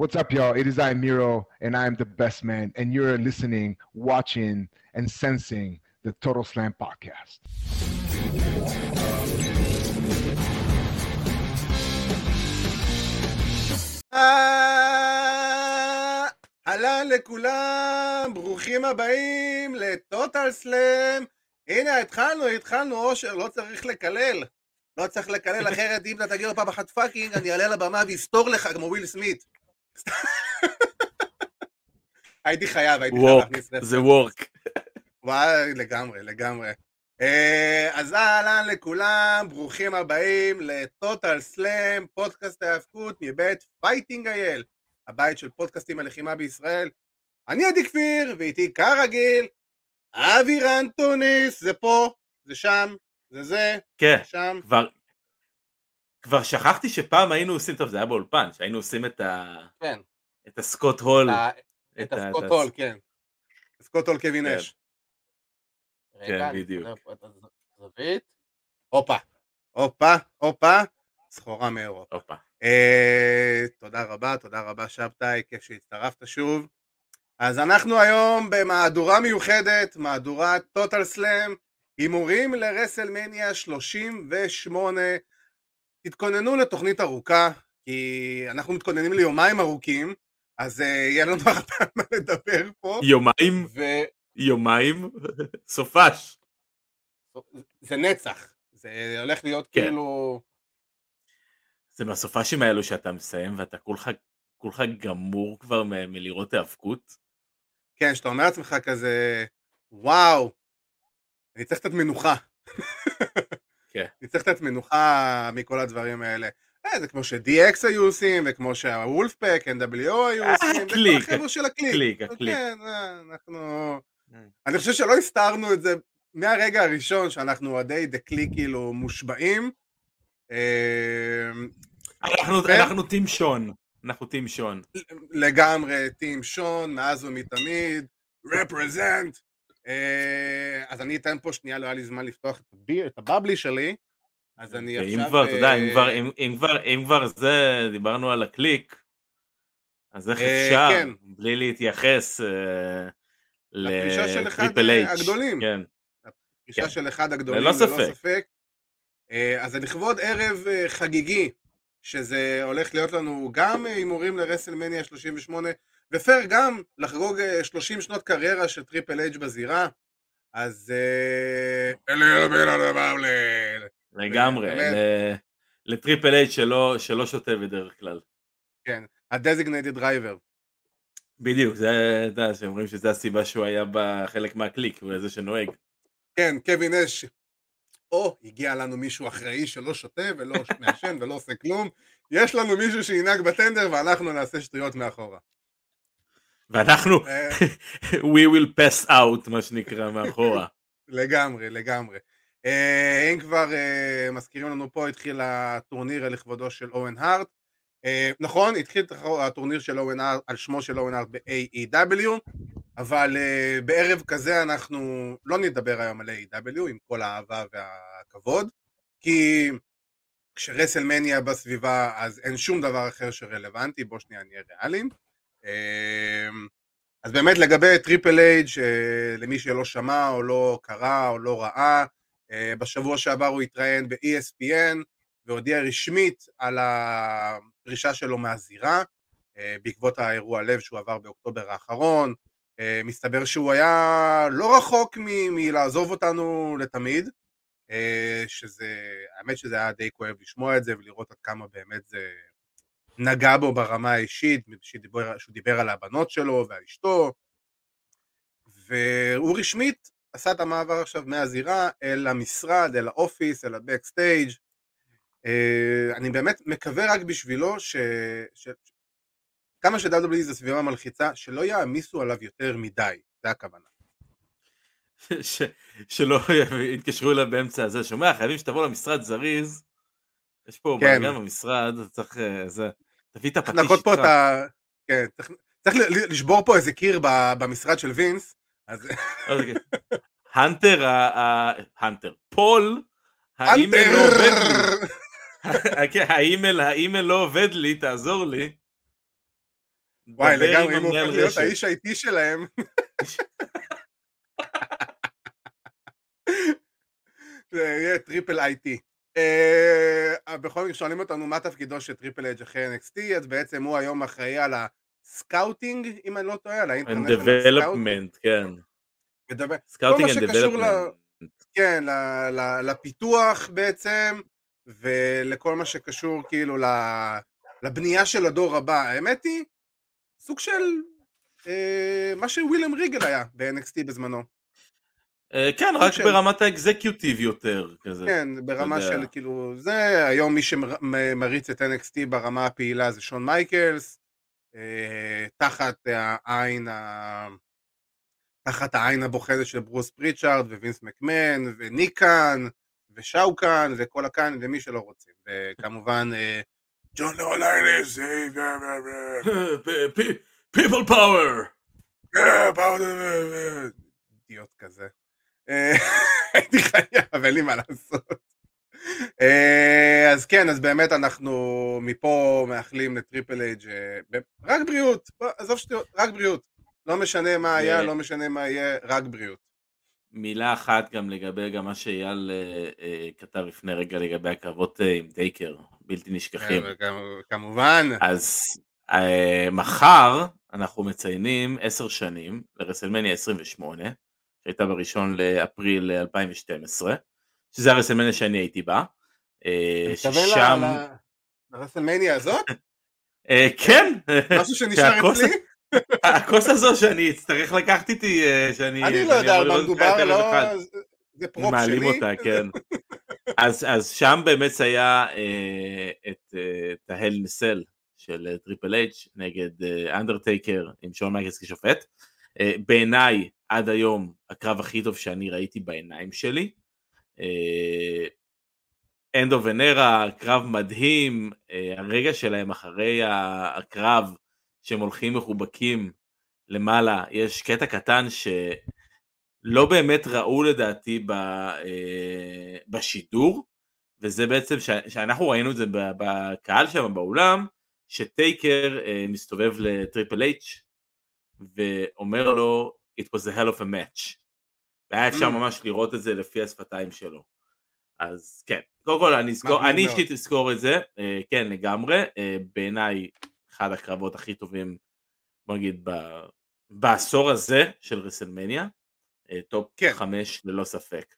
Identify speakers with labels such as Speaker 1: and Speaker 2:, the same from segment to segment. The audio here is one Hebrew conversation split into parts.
Speaker 1: What's up, y'all? It is I, Miro, and I am the best man, and you're listening, watching, and sensing the Total Slam podcast.
Speaker 2: אהלן לכולם, ברוכים הבאים לטוטל סלאם. הנה, התחלנו, התחלנו, אושר, לא צריך לקלל. לא צריך לקלל, אחרת אם אתה תגיד לו פעם אחת fucking, אני אעלה לבמה ואסתור לך כמו וויל סמית. הייתי חייב, הייתי חייב להכניס
Speaker 3: רפרנס. זה work.
Speaker 2: וואי, לגמרי, לגמרי. אה, אז אהלן לכולם, ברוכים הבאים לטוטל סלאם, פודקאסט ההאבקות מבית Fighting IL, הבית של פודקאסטים הלחימה בישראל. אני עדי כפיר, ואיתי כרגיל, אבירן טוניס, זה פה, זה שם, זה זה,
Speaker 3: כן,
Speaker 2: שם.
Speaker 3: כבר, כבר שכחתי שפעם היינו עושים, טוב זה היה באולפן, שהיינו עושים את, ה,
Speaker 2: כן.
Speaker 3: את הסקוט הול.
Speaker 2: את
Speaker 3: ה-
Speaker 2: הסקוט הול, כן. סקוט הול קווין
Speaker 3: כן.
Speaker 2: אש.
Speaker 3: כן, בדיוק.
Speaker 2: הופה, הופה, הופה, סחורה מאירופה.
Speaker 3: הופה.
Speaker 2: אה, תודה רבה, תודה רבה שבתאי, כיף שהצטרפת שוב. אז אנחנו היום במהדורה מיוחדת, מהדורת טוטל סלאם, הימורים לרסלמניה 38. תתכוננו לתוכנית ארוכה, כי אנחנו מתכוננים ליומיים ארוכים, אז אה, יהיה לנו הרבה מה לדבר פה,
Speaker 3: יומיים,
Speaker 2: וזה
Speaker 3: יומיים, סופש.
Speaker 2: נצח, זה הולך להיות
Speaker 3: כן.
Speaker 2: כאילו...
Speaker 3: זה מהסופשים האלו שאתה מסיים ואתה כולך, כולך גמור כבר מ- מלראות האבקות.
Speaker 2: כן, שאתה אומר לעצמך כזה, וואו, אני צריך קצת מנוחה.
Speaker 3: כן.
Speaker 2: צריך קצת מנוחה מכל הדברים האלה. אה, זה כמו ש-DX היו עושים, וכמו שה-Wolfpac, nWo היו
Speaker 3: אה,
Speaker 2: עושים, זה כל החבר'ה של הקליק.
Speaker 3: קליק, הקליק.
Speaker 2: כן, אנחנו... אני חושב שלא הסתרנו את זה מהרגע הראשון שאנחנו אוהדי the Kliq כאילו מושבעים.
Speaker 3: אנחנו team שון. אנחנו team שון.
Speaker 2: לגמרי, team שון, מאז ומתמיד, רפרזנט. אז אני אתן פה שנייה, לא היה לי זמן לפתוח את הביר, את הבבלי שלי, אז אני
Speaker 3: ואם
Speaker 2: עכשיו...
Speaker 3: כבר, אתה יודע, אם
Speaker 2: אה,
Speaker 3: כבר, אם, אם כבר, אם זה, דיברנו על הקליק, אז איך
Speaker 2: אה,
Speaker 3: אפשר,
Speaker 2: כן.
Speaker 3: בלי להתייחס אה,
Speaker 2: לפרישה של אחד, אה, הגדולים.
Speaker 3: כן,
Speaker 2: פגישה
Speaker 3: כן.
Speaker 2: של אחד הגדולים,
Speaker 3: ללא ספק.
Speaker 2: אה, אז זה לכבוד ערב אה, חגיגי, שזה הולך להיות לנו גם אה, הימורים לרסלמניה 38, ופייר גם לחגוג אה, 30 שנות קריירה של טריפל אייץ' בזירה. אז... אה.
Speaker 3: לגמרי, לטריפל אייץ' שלא, שותה בדרך כלל.
Speaker 2: כן, ה-designated driver.
Speaker 3: בדיוק, זה, אתה יודע, שאומרים שזה הסיבה שהוא היה בחלק מהקליק, הוא זה שנוהג.
Speaker 2: כן, קווין נאש. או, הגיע לנו מישהו אחראי שלא שותה ולא מעשן ולא עושה כלום. יש לנו מישהו שינהג בטנדר ואנחנו נעשה שטויות מאחורה.
Speaker 3: ואנחנו,
Speaker 2: אה,
Speaker 3: we will pass out, מה שנקרא, מאחורה.
Speaker 2: לגמרי, לגמרי. אה, אם כבר אה, מזכירים לנו פה, התחיל הטורניר לכבודו של אוהן הארט. אה, נכון, התחיל הטורניר של אוהן הארט על שמו של אוהן הארט ב-AEW, אבל אה, בערב כזה אנחנו לא נדבר היום על AEW עם כל האהבה והכבוד, כי כשרסלמניה בסביבה אז אין שום דבר אחר שרלוונטי, בוא שנייה נהיה ריאליים. אה, אז באמת לגבי טריפל אייץ' אה, למי שלא שמע או לא קרא או לא ראה, אה, בשבוע שעבר הוא התראיין ב-ESPN והודיע רשמית על הפרישה שלו מהזירה אה, בעקבות האירוע לב שהוא עבר באוקטובר האחרון. מסתבר שהוא היה לא רחוק מ- מלעזוב אותנו לתמיד, שזה, האמת שזה היה די כואב לשמוע את זה ולראות עד כמה באמת זה נגע בו ברמה האישית, שדיבר, שהוא דיבר על הבנות שלו ועל אשתו, והוא רשמית עשה את המעבר עכשיו מהזירה אל המשרד, אל האופיס, אל הבקסטייג'. אה, אני באמת מקווה רק בשבילו ש... ש... כמה ש-WWE זה סביבה מלחיצה, שלא יעמיסו עליו יותר מדי, זה הכוונה.
Speaker 3: ש- שלא יתקשרו אליו באמצע הזה, שומע, חייבים שתבוא למשרד זריז, יש פה
Speaker 2: כן.
Speaker 3: בלאגן במשרד, צריך אה, זה, תביא את הפטיש
Speaker 2: לנקות פה את
Speaker 3: איתך.
Speaker 2: ה... כן, צריך, צריך לשבור פה איזה קיר במשרד של וינס, אז
Speaker 3: אוקיי. הנטר, הנטר, פול, האימייל לא עובד לי, כן, האימייל, האימייל לא עובד לי, תעזור לי.
Speaker 2: וואי, לגמרי, אם הוא הופך להיות. האיש ה-IT שלהם. זה יהיה טריפל IT. אה, בכל מקרה שואלים אותנו מה תפקידו של טריפל אייץ' אחרי NXT, אז בעצם הוא היום אחראי על ה scouting, אם אני לא טועה, על scout.
Speaker 3: development, כן.
Speaker 2: scouting
Speaker 3: development.
Speaker 2: כן, ל- ל- לפיתוח בעצם, ולכל מה שקשור כאילו ל- לבנייה של הדור הבא. האמת היא, סוג של אה, מה שוויליאם ריגל היה ב-NXT בזמנו.
Speaker 3: אה, כן, רק
Speaker 2: של-
Speaker 3: ברמת ה executive יותר, כזה.
Speaker 2: כן, ברמה
Speaker 3: יודע.
Speaker 2: של כאילו זה, היום מי שמריץ את NXT ברמה הפעילה זה שון מייקלס, אה, תחת העין ה... תחת העין הבוחנת של ברוס פריצ'ארד ווינס מקמן וניק חאן ושאוקן וכל הקאן ומי שלא רוצים וכמובן אה, ג'ון לאולייניס
Speaker 3: people power.
Speaker 2: אידיוט כזה אה, הייתי חייב אין לי מה לעשות. אה, אז כן אז באמת אנחנו מפה מאחלים לטריפל אייג' אה, רק בריאות. עזוב שטויות רק בריאות. לא משנה מה היה לא משנה מה יהיה רק בריאות.
Speaker 3: מילה אחת גם לגבי גם מה שאייל אה, אה, כתב לפני רגע לגבי הקרבות אה, עם דייקר, בלתי נשכחים.
Speaker 2: כן, כמובן.
Speaker 3: אז אה, מחר אנחנו מציינים עשר שנים לרסלמניה 28, שהייתה בראשון לאפריל 2012, שזה הרסלמניה שאני הייתי בה. אה, ששם,
Speaker 2: לרסלמניה הזאת?
Speaker 3: אה, כן,
Speaker 2: משהו שנשאר אצלי?
Speaker 3: הכוס הזו שאני אצטרך לקחת איתי, אה, שאני
Speaker 2: אני לא יודע על מה מדובר, לא... זה prop
Speaker 3: מעלים
Speaker 2: שלי.
Speaker 3: אותה, כן. אז, אז שם באמת היה אה, את אה, את ה-Hell in a Cell של טריפל אייץ' נגד אנדרטייקר עם שון מייקלס כשופט. אה, בעיניי עד היום הקרב הכי טוב שאני ראיתי בעיניים שלי. End of an Era, קרב מדהים, אה, הרגע שלהם אחרי הקרב שהם הולכים מחובקים למעלה, יש קטע קטן שלא באמת ראו לדעתי אה, בשידור, וזה בעצם שאנחנו ראינו את זה בקהל שם באולם, שטייקר מסתובב לטריפל אייץ' ואומר לו it was a hell of a match. והיה אפשר
Speaker 2: Mm.
Speaker 3: ממש לראות את זה לפי השפתיים שלו. אז כן, קודם כל אני אזכור, אני. אישית אזכור את זה, אה, כן לגמרי, אה, בעיניי אחד הקרבות הכי טובים, בוא נגיד, ב- בעשור הזה של רסלמניה, אה, top
Speaker 2: כן.
Speaker 3: חמש ללא ספק.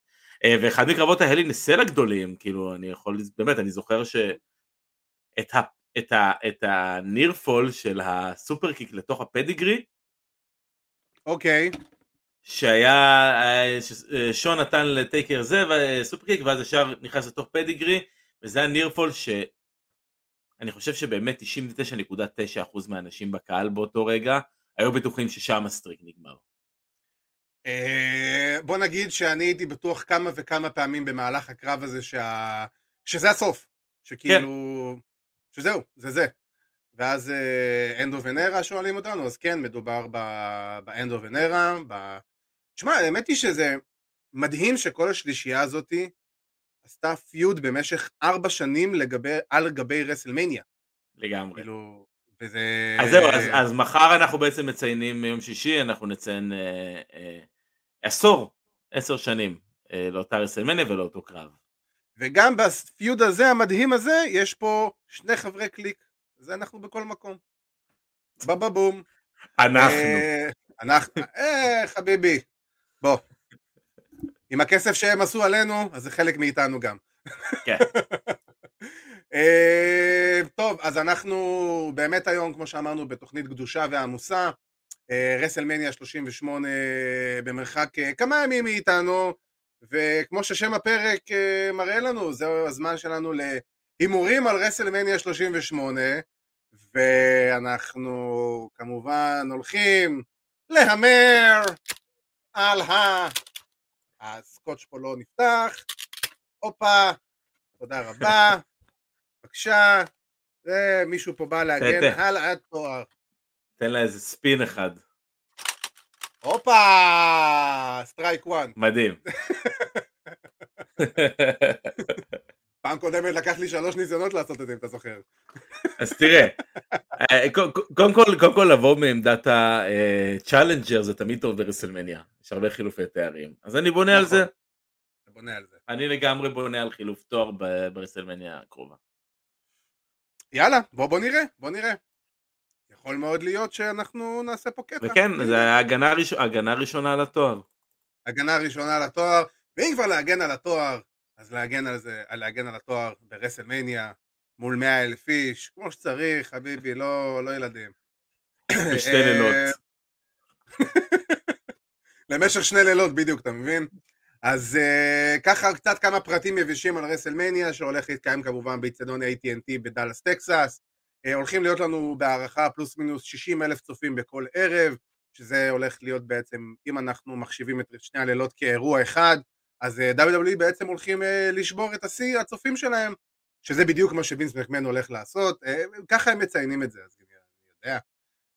Speaker 3: ואחד מקרבות ה-Hell in a Cell הגדולים, כאילו אני יכול, באמת, אני זוכר ש... את, ה, את, ה, את ה near fall של ה superkick לתוך ה-Pedigree,
Speaker 2: אוקיי,
Speaker 3: שהיה, אה, ששון נתן לטייקר זה, superkick, ואז ישר נכנס לתוך Pedigree, וזה היה נירפול שאני חושב שבאמת 99.9% מהאנשים בקהל באותו רגע, היו בטוחים ששם הסטריק נגמר.
Speaker 2: אה, בוא נגיד שאני הייתי בטוח כמה וכמה פעמים במהלך הקרב הזה שה... שזה הסוף, שכאילו, שזהו, זה זה. ואז אנדו ונרה שואלים אותנו, אז כן, מדובר באנדו ונרה. ב... תשמע, האמת היא שזה מדהים שכל השלישייה הזאתי עשתה feud במשך ארבע שנים לגבי, על גבי רסלמניה.
Speaker 3: לגמרי.
Speaker 2: כאילו, וזה...
Speaker 3: אז זהו, אז, אז מחר אנחנו בעצם מציינים יום שישי, אנחנו נציין אה, אה, עשור, עשר שנים אה, לאותה רסלמניה ולאותו קרב.
Speaker 2: וגם ב feud הזה, המדהים הזה, יש פה שני חברי קליק. זה אנחנו בכל מקום. baba boom.
Speaker 3: אנחנו.
Speaker 2: אה, אנחנו, אה, חביבי. בוא. עם הכסף שהם עשו עלינו, אז זה חלק מאיתנו גם.
Speaker 3: כן.
Speaker 2: אה, טוב, אז אנחנו באמת היום, כמו שאמרנו, בתוכנית גדושה ועמוסה. אה, רסלמניה 38 במרחק כמה ימים מאיתנו, וכמו ששם הפרק אה, מראה לנו, זהו הזמן שלנו להימורים על רסלמניה 38, ואנחנו כמובן הולכים להמר על ה... הסקוץ' פה לא נפתח, הופה, תודה רבה, בבקשה, ומישהו פה בא להגן. על התואר.
Speaker 3: תן לה איזה ספין אחד.
Speaker 2: הופה! strike one.
Speaker 3: מדהים.
Speaker 2: פעם קודמת לקח לי שלוש ניסיונות לעשות את זה, אם אתה זוכר.
Speaker 3: אז תראה, אה, קודם כל, קודם כל לבוא מעמדת ה challenger זה תמיד טוב ברסלמניה, יש הרבה חילופי תארים, אז אני בונה על
Speaker 2: נכון.
Speaker 3: זה,
Speaker 2: אתה בונה על זה.
Speaker 3: אני לגמרי בונה על חילוף תואר ברסלמניה הקרובה.
Speaker 2: יאללה, בוא בוא נראה, בוא נראה. יכול מאוד להיות שאנחנו נעשה פה קטע.
Speaker 3: וכן, זה ההגנה הראש- ההגנה הראשונה על התואר.
Speaker 2: הגנה ראשונה על התואר, ואם כבר להגן על התואר, אז להגן על זה, להגן על התואר ברסלמניה, מול 100 אלף איש, כמו שצריך, חביבי, לא, לא ילדים.
Speaker 3: בשתי
Speaker 2: אה,
Speaker 3: לילות.
Speaker 2: למשך שני לילות בדיוק, אתה מבין? אז אה, ככה קצת כמה פרטים יבשים על רסלמניה שהולך להתקיים כמובן באיצטדיון AT&T בדאלאס טקסס. אה, הולכים להיות לנו בהערכה פלוס מינוס 60 אלף צופים בכל ערב, שזה הולך להיות בעצם, אם אנחנו מחשיבים את שני הלילות כאירוע אחד, אז uh, WWE בעצם הולכים uh, לשבור את השיא הצופים שלהם, שזה בדיוק מה שווינס מקמן הולך לעשות, uh, ככה הם מציינים את זה, אז אני יודע.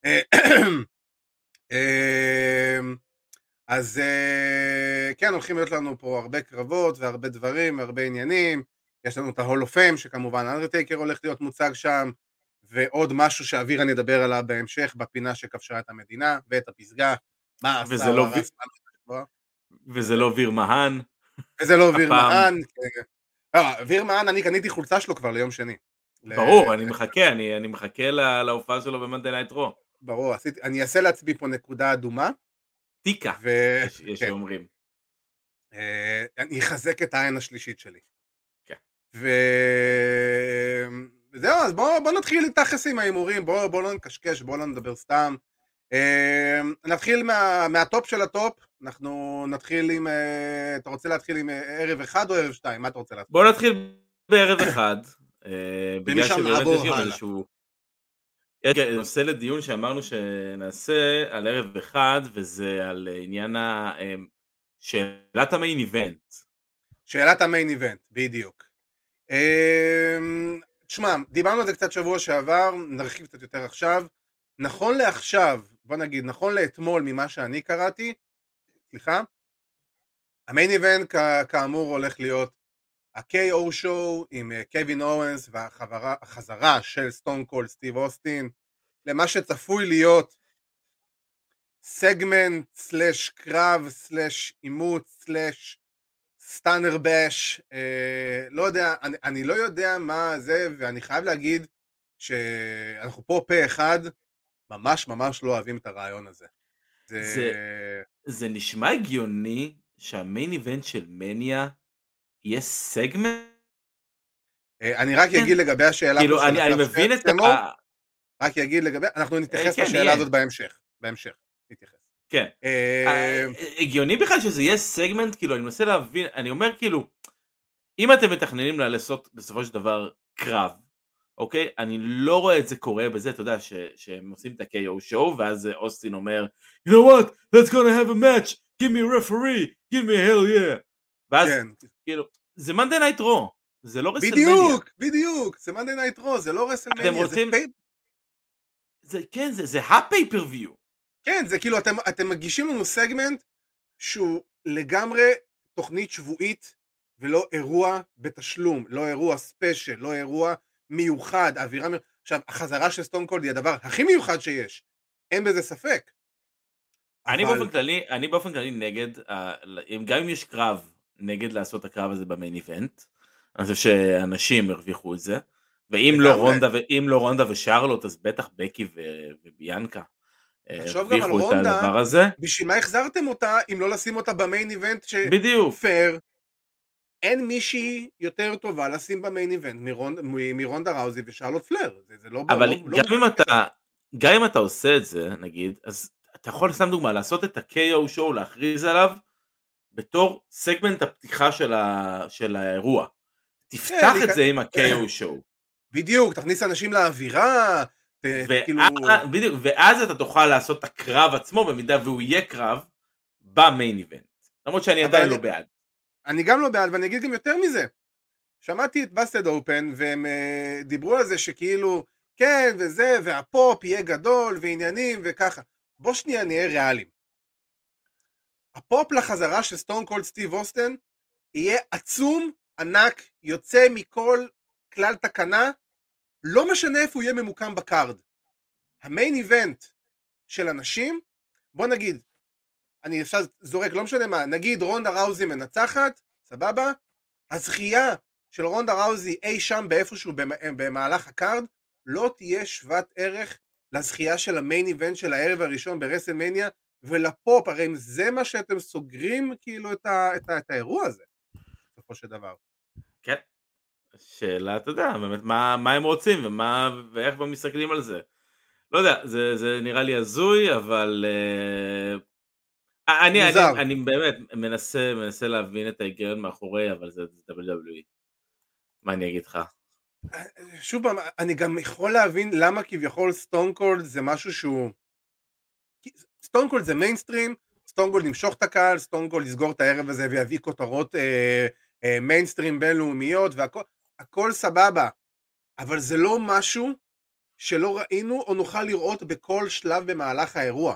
Speaker 2: Uh, אז אה, כן, הולכים להיות לנו פה הרבה קרבות והרבה דברים והרבה עניינים. יש לנו את ה-Hall of Fame, שכמובן אנדרטייקר הולך להיות מוצג שם, ועוד משהו שאבירן ידבר עליו בהמשך, בפינה שכבשה את המדינה, ואת הפסגה. מה עשה
Speaker 3: וזה לא? וזה לא ויר מהן,
Speaker 2: וזה לא ויר
Speaker 3: הפעם.
Speaker 2: מהן. כן. לא, ויר מהן, אני קניתי חולצה שלו כבר ליום שני.
Speaker 3: ברור,
Speaker 2: ל-
Speaker 3: אני מחכה, אני אני מחכה לה- להופעה שלו ב Monday Night Raw.
Speaker 2: ברור, עשיתי, אני אעשה לעצמי פה נקודה אדומה,
Speaker 3: טיקה,
Speaker 2: ו...
Speaker 3: יש- יש
Speaker 2: כן.
Speaker 3: שאומרים.
Speaker 2: אה, אני אחזק את העין השלישית שלי.
Speaker 3: כן.
Speaker 2: ו... וזהו, אז בואו בוא נתחיל תכלס עם ההימורים, בואו בוא לא נקשקש, בואו לא נדבר סתם. אה, נתחיל מה, מהטופ של הטופ, אנחנו נתחיל עם, אה, אתה רוצה להתחיל עם אה, ערב אחד או ערב שתיים? מה אתה רוצה להתחיל?
Speaker 3: בואו נתחיל בערב אחד, אה, בגלל שבאמת יש גם. איזשהו... נושא לדיון שאמרנו שנעשה על ערב אחד, וזה על עניין ה... אה, שאלת המיין איבנט.
Speaker 2: שאלת המיין איבנט, בדיוק. אה, תשמע, דיברנו על זה קצת שבוע שעבר, נרחיב קצת יותר עכשיו. נכון לעכשיו, בוא נגיד, נכון לאתמול ממה שאני קראתי, סליחה, המיין איבנט כאמור הולך להיות ה-KO שואו עם קווין אורנס והחזרה של סטון קול סטיב אוסטין למה שצפוי להיות segment slash קרב slash עימות slash stunner bash אה, לא יודע, אני, אני לא יודע מה זה ואני חייב להגיד שאנחנו פה פה אחד ממש ממש לא אוהבים את הרעיון הזה. זה...
Speaker 3: זה- זה נשמע הגיוני שה main event של מניה יהיה סגמנט?
Speaker 2: אה, אני רק אגיד לגבי השאלה
Speaker 3: כאילו, אני אני מבין את ה...
Speaker 2: רק אגיד לגבי, אנחנו נתייחס
Speaker 3: כן,
Speaker 2: לשאלה. הזאת בהמשך, בהמשך, נתייחס.
Speaker 3: כן.
Speaker 2: אה,
Speaker 3: אה, הגיוני בכלל שזה יהיה סגמנט, כאילו, אני מנסה להבין, אני אומר כאילו, אם אתם מתכננים לעשות בסופו של דבר קרב, אוקיי? אני לא רואה את זה קורה בזה, אתה יודע, ש- שהם עושים את ה-KO show, ואז אוסטין אומר, you know what, let's gonna have a match, give me a referee, give me a hell yeah. ואז
Speaker 2: כן,
Speaker 3: כאילו, זה Monday Night Raw, זה לא רסלמניה.
Speaker 2: בדיוק, בדיוק, זה Monday Night Raw, זה לא רסלמניה,
Speaker 3: אתם רוצים-
Speaker 2: זה פי...
Speaker 3: זה, כן, זה, זה ה pay-per-view.
Speaker 2: כן, זה כאילו, אתם, אתם מגישים לנו סגמנט שהוא לגמרי תוכנית שבועית ולא אירוע בתשלום, לא אירוע special, לא אירוע מיוחד, אווירה מיוחדת. עכשיו, החזרה של סטון קולד היא הדבר הכי מיוחד שיש, אין בזה ספק.
Speaker 3: אני
Speaker 2: אבל-
Speaker 3: באופן כללי, אני באופן כללי נגד, ה- אם- גם אם יש קרב נגד לעשות הקרב הזה במיין איבנט, אני חושב שאנשים הרוויחו את זה, ואם לא. רונדה, ואם לא רונדה ושרלוט, אז בטח בקי ו- וביאנקה אה,
Speaker 2: תחשוב גם על רונדה. בשביל מה החזרתם אותה אם לא לשים אותה במיין איבנט ש...
Speaker 3: בדיוק.
Speaker 2: פייר, אין מישהי יותר טובה לשים במיין איבנט מרונד, מרונדה ראוזי ושרלוט פלר, זה, זה לא...
Speaker 3: אבל
Speaker 2: לא, לא
Speaker 3: גם אם אתה, גם אם אתה עושה את זה, נגיד, אז אתה יכול, סתם דוגמה, לעשות את ה-KO show, להכריז עליו, בתור סגמנט הפתיחה של, ה, של האירוע. תפתח
Speaker 2: כן,
Speaker 3: את זה עם ה-KO show.
Speaker 2: בדיוק, תכניס אנשים לאווירה, כאילו...
Speaker 3: ואז, בדיוק, ואז אתה תוכל לעשות את הקרב עצמו במידה והוא יהיה קרב במיין איבנט. למרות שאני עדיין לא בעד.
Speaker 2: אני גם לא בעד, ואני אגיד גם יותר מזה. שמעתי את בסטד אופן, והם uh, דיברו על זה שכאילו, כן, וזה, והפופ יהיה גדול, ועניינים, וככה. בוא שנייה נהיה ריאליים. הפופ לחזרה של סטון קולד סטיב אוסטן יהיה עצום ענק, יוצא מכל כלל תקנה, לא משנה איפה הוא יהיה ממוקם ב card. ה main event של אנשים, בוא נגיד, אני עכשיו זורק, לא משנה מה, נגיד רונדה ראוזי מנצחת, סבבה? הזכייה של רונדה ראוזי אי שם באיפשהו במהלך ה card, לא תהיה שוות ערך לזכייה של ה main event של הערב הראשון ברסלמניה ולפופ, הרי זה מה שאתם סוגרים כאילו את, ה, את, ה, את האירוע הזה, בסופו של דבר.
Speaker 3: כן, שאלה, אתה יודע, באמת, מה, מה הם רוצים ומה, ואיך הם מסתכלים על זה. לא יודע, זה, זה נראה לי הזוי, אבל... אה, אני, אני, אני באמת מנסה, מנסה להבין את ההיגיון מאחורי, אבל זה WWE. מה אני אגיד לך?
Speaker 2: שוב פעם, אני גם יכול להבין למה כביכול סטון קולד זה משהו שהוא... סטון קולד זה מיינסטרים, סטון קולד ימשוך את הקהל, סטון קולד יסגור את הערב הזה ויביא כותרות אה, אה, מיינסטרים בינלאומיות והכל הכל סבבה, אבל זה לא משהו שלא ראינו או נוכל לראות בכל שלב במהלך האירוע.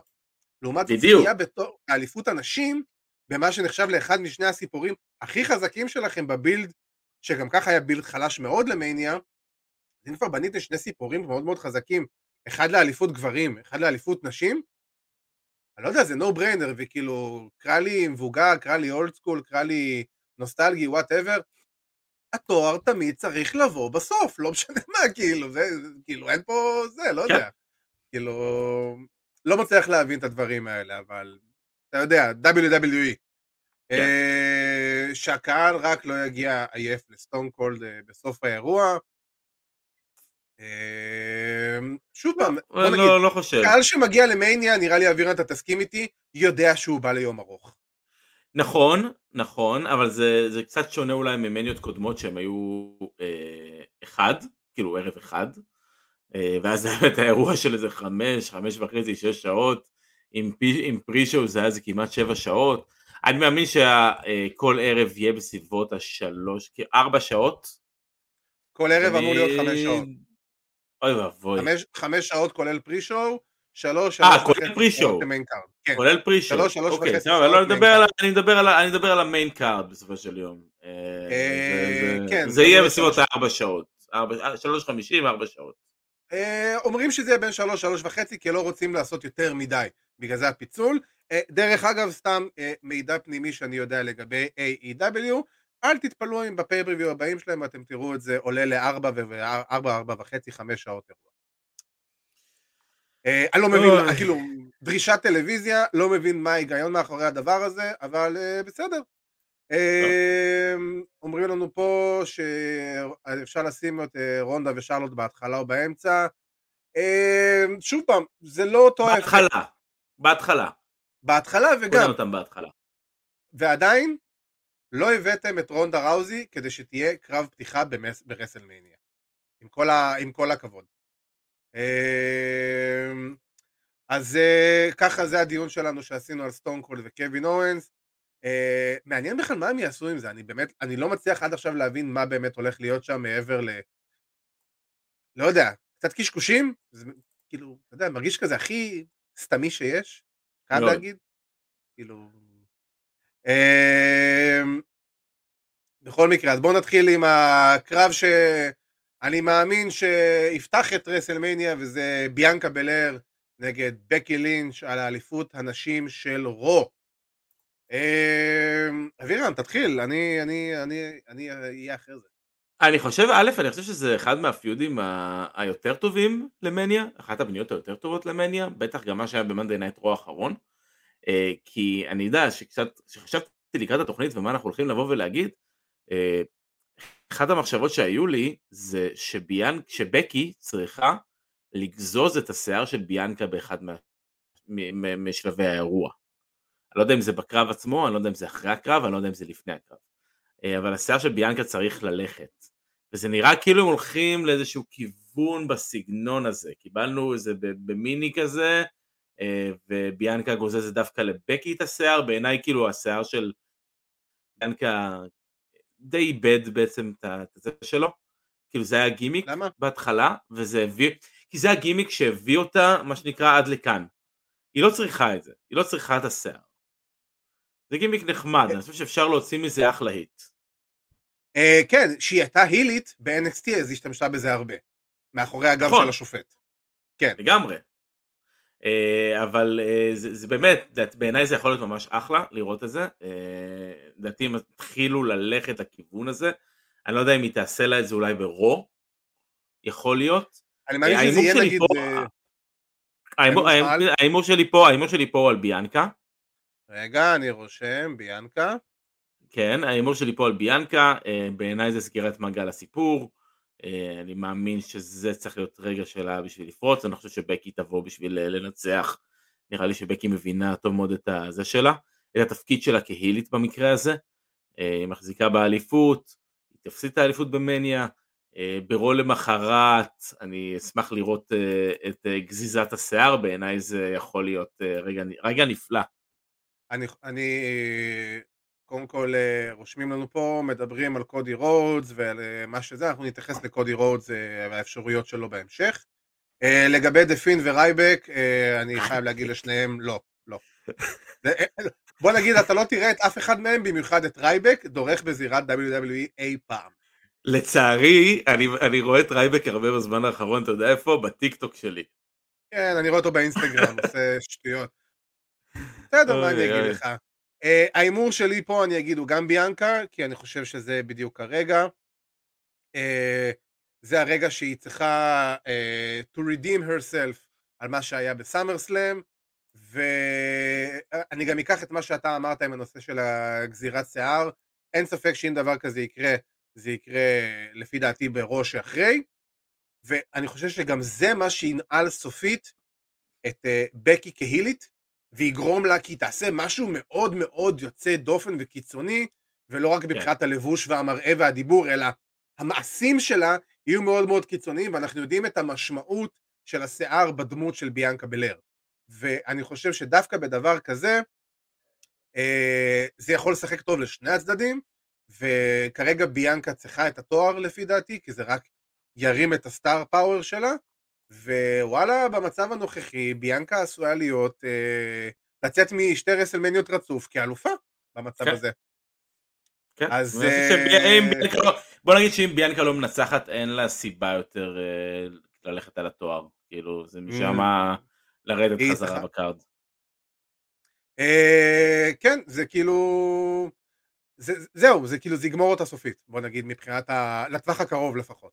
Speaker 2: לעומת זכייה בתור אליפות הנשים, במה שנחשב לאחד משני הסיפורים הכי חזקים שלכם ב build שגם ככה היה build חלש מאוד למניה, אז אם כבר בניתם שני סיפורים מאוד מאוד חזקים, אחד לאליפות גברים, אחד לאליפות נשים, אני לא יודע, זה no brainer, וכאילו, קרא לי מבוגר, קרא לי old school, קרא לי נוסטלגי, whatever, התואר תמיד צריך לבוא בסוף, לא משנה מה, כאילו, זה, כאילו, אין פה זה, לא יודע. כן. כאילו, לא מצליח להבין את הדברים האלה, אבל אתה יודע, WWE. כן. אה, שהקהל רק לא יגיע עייף לסטון קולד אה, בסוף האירוע. אה, שוב פעם, בוא
Speaker 3: נגיד, לא, לא חושב.
Speaker 2: קהל שמגיע למניה, נראה לי אבירן, אתה תסכים איתי, יודע שהוא בא ליום ארוך.
Speaker 3: נכון, נכון, אבל זה, זה קצת שונה אולי ממניות קודמות שהם היו אה, אחד, כאילו ערב אחד, ואז זה היה את האירוע של איזה חמש, חמש וחצי, שש שעות, עם, עם פרישו זה היה זה כמעט שבע שעות, אני מאמין שכל ערב יהיה בסביבות השלוש, ארבע שעות.
Speaker 2: כל ערב אמור להיות חמש שעות.
Speaker 3: אוי ואבוי.
Speaker 2: חמש שעות כולל פרי-שואו, שלוש,
Speaker 3: שלוש וחצי כולל פרי-שואו. כן. כולל פרי-שואו. שלוש, שלוש אוקיי, וחצי שעות. לא, אני מדבר על ה main card בסופו של יום. אה, אה, כן. זה יהיה בסביבות ארבע שעות. שלוש חמישים, ארבע שעות.
Speaker 2: אה, אומרים שזה יהיה בין שלוש, שלוש וחצי, כי לא רוצים לעשות יותר מדי. בגלל זה הפיצול. אה, דרך אגב, סתם אה, מידע פנימי שאני יודע לגבי AEW, אל תתפלאו אם ב pay-per-view הבאים שלהם אתם תראו את זה עולה לארבע וארבע, ארבע וחצי, חמש שעות אירוע. אני לא מבין, כאילו, דרישת טלוויזיה, לא מבין מה ההיגיון מאחורי הדבר הזה, אבל בסדר. אומרים לנו פה שאפשר לשים את רונדה ושרלוט בהתחלה או באמצע. שוב פעם, זה לא אותו...
Speaker 3: בהתחלה, בהתחלה.
Speaker 2: בהתחלה וגם...
Speaker 3: אותם בהתחלה.
Speaker 2: ועדיין, לא הבאתם את רונדה ראוזי כדי שתהיה קרב פתיחה. ברסלמניה. עם כל, ה... עם כל הכבוד. אמ, אז אה, ככה זה הדיון שלנו שעשינו על סטון קולד וקווין אוונס. אה, מעניין בכלל מה הם יעשו עם זה, אני באמת, אני לא מצליח עד עכשיו להבין מה באמת הולך להיות שם מעבר ל... לא יודע, קצת קשקושים, זה כאילו, אתה יודע, מרגיש כזה הכי סתמי שיש. חייב להגיד, כאילו... אמ, בכל מקרה, אז בואו נתחיל עם הקרב שאני מאמין שיפתח את רסלמניה, וזה ביאנקה בלר נגד בקי לינץ' על האליפות הנשים של Raw. אמ, אבירם, תתחיל, אני, אהיה אחרי זה.
Speaker 3: אני חושב, א', אני חושב שזה אחד מהפיודים היותר טובים למניה, אחת הבניות היותר טובות למניה, בטח גם מה שהיה ב Monday Night Raw האחרון, אה, כי אני יודע שקצת, כשחשבתי לקראת התוכנית ומה אנחנו הולכים לבוא ולהגיד, אה, אחת המחשבות שהיו לי זה שביאנק, שבקי צריכה לגזוז את השיער של ביאנקה באחד משלבי האירוע. אני לא יודע אם זה בקרב עצמו, אני לא יודע אם זה אחרי הקרב, אני לא יודע אם זה לפני הקרב. אה, אבל השיער של ביאנקה צריך ללכת. וזה נראה כאילו הם הולכים לאיזשהו כיוון בסגנון הזה. קיבלנו איזה במיני כזה, אה, וביאנקה גוזזת דווקא לבקי את השיער, בעיניי כאילו השיער של ביאנקה די איבד בעצם את זה שלו. כאילו זה היה גימיק למה? בהתחלה, וזה הביא, כי זה הגימיק שהביא אותה, מה שנקרא, עד לכאן. היא לא צריכה את זה, היא לא צריכה את השיער. זה גימיק נחמד, אני חושב שאפשר להוציא מזה אחלה היט.
Speaker 2: אה, כן, שהיא הייתה הילית ב-NXT, אז היא השתמשה בזה הרבה. מאחורי הגב
Speaker 3: נכון.
Speaker 2: של השופט. כן.
Speaker 3: לגמרי. אה, אבל אה, זה, באמת, בעיניי זה יכול להיות ממש אחלה לראות את זה. לדעתי הם התחילו ללכת לכיוון הזה. אני לא יודע אם היא תעשה לה את זה אולי ברו. יכול להיות.
Speaker 2: אני מאמין שזה יהיה נגיד...
Speaker 3: שלי פה, ההימור שלי פה הוא על ביאנקה.
Speaker 2: רגע, אני רושם, ביאנקה.
Speaker 3: כן, ההימור שלי פה על ביאנקה, אה, בעיניי זה סגירת מעגל הסיפור, אה, אני מאמין שזה צריך להיות רגע שלה בשביל לפרוץ, אני חושב שבקי תבוא בשביל אה, לנצח, נראה לי שבקי מבינה טוב מאוד את הזה שלה, את התפקיד שלה כהילית במקרה הזה, היא מחזיקה באליפות, היא תפסיד את האליפות במניה, אה, ברו למחרת, אני אשמח לראות את גזיזת השיער, בעיניי זה יכול להיות רגע, רגע נפלא.
Speaker 2: אני, אני קודם כל אה, רושמים לנו פה, מדברים על קודי רודס ועל אה, מה שזה, אנחנו נתייחס לקודי רודס אה, והאפשרויות שלו בהמשך. לגבי דה פינד ורייבק, אה, אני חייב להגיד לשניהם לא, לא. בוא נגיד, אתה לא תראה את אף אחד מהם, במיוחד את רייבק, דורך בזירת WWE אי פעם.
Speaker 3: לצערי, אני, אני רואה את רייבק הרבה בזמן האחרון, אתה יודע איפה? בטיקטוק שלי.
Speaker 2: כן, אני רואה אותו באינסטגרם, עושה שטויות. בסדר, מה אני אגיד. לך? אה, ההימור שלי פה, אני אגיד, הוא גם ביאנקה, כי אני חושב שזה בדיוק הרגע. אה, זה הרגע שהיא צריכה אה, to redeem herself על מה שהיה בסאמר סלאם, ואני גם אקח את מה שאתה אמרת עם הנושא של הגזירת שיער. אין ספק שאם דבר כזה יקרה, זה יקרה לפי דעתי בראש שאחרי, ואני חושב שגם זה מה שינעל סופית את בקי כהילית, ויגרום לה כי תעשה משהו מאוד מאוד יוצא דופן וקיצוני, ולא רק מבחינת הלבוש והמראה והדיבור, אלא המעשים שלה יהיו מאוד מאוד קיצוניים, ואנחנו יודעים את המשמעות של השיער בדמות של ביאנקה בלר. ואני חושב שדווקא בדבר כזה, אה, זה יכול לשחק טוב לשני הצדדים, וכרגע ביאנקה צריכה את התואר לפי דעתי, כי זה רק ירים את הסטאר פאוור שלה, ווואלה, במצב הנוכחי, ביאנקה עשויה להיות, אה, לצאת משתי רסלמניות רצוף כאלופה במצב
Speaker 3: כן.
Speaker 2: הזה.
Speaker 3: כן.
Speaker 2: אז, אה,
Speaker 3: שאם ביאנקה לא- בוא נגיד שאם ביאנקה לא מנצחת, אין לה סיבה יותר אה, ללכת על התואר. כאילו, זה משם לרדת
Speaker 2: Mm.
Speaker 3: חזרה בקארד.
Speaker 2: אה, כן, זה כאילו... זה, זהו, זה כאילו, זה יגמור אותה סופית, בוא נגיד, מבחינת ה... לטווח הקרוב לפחות.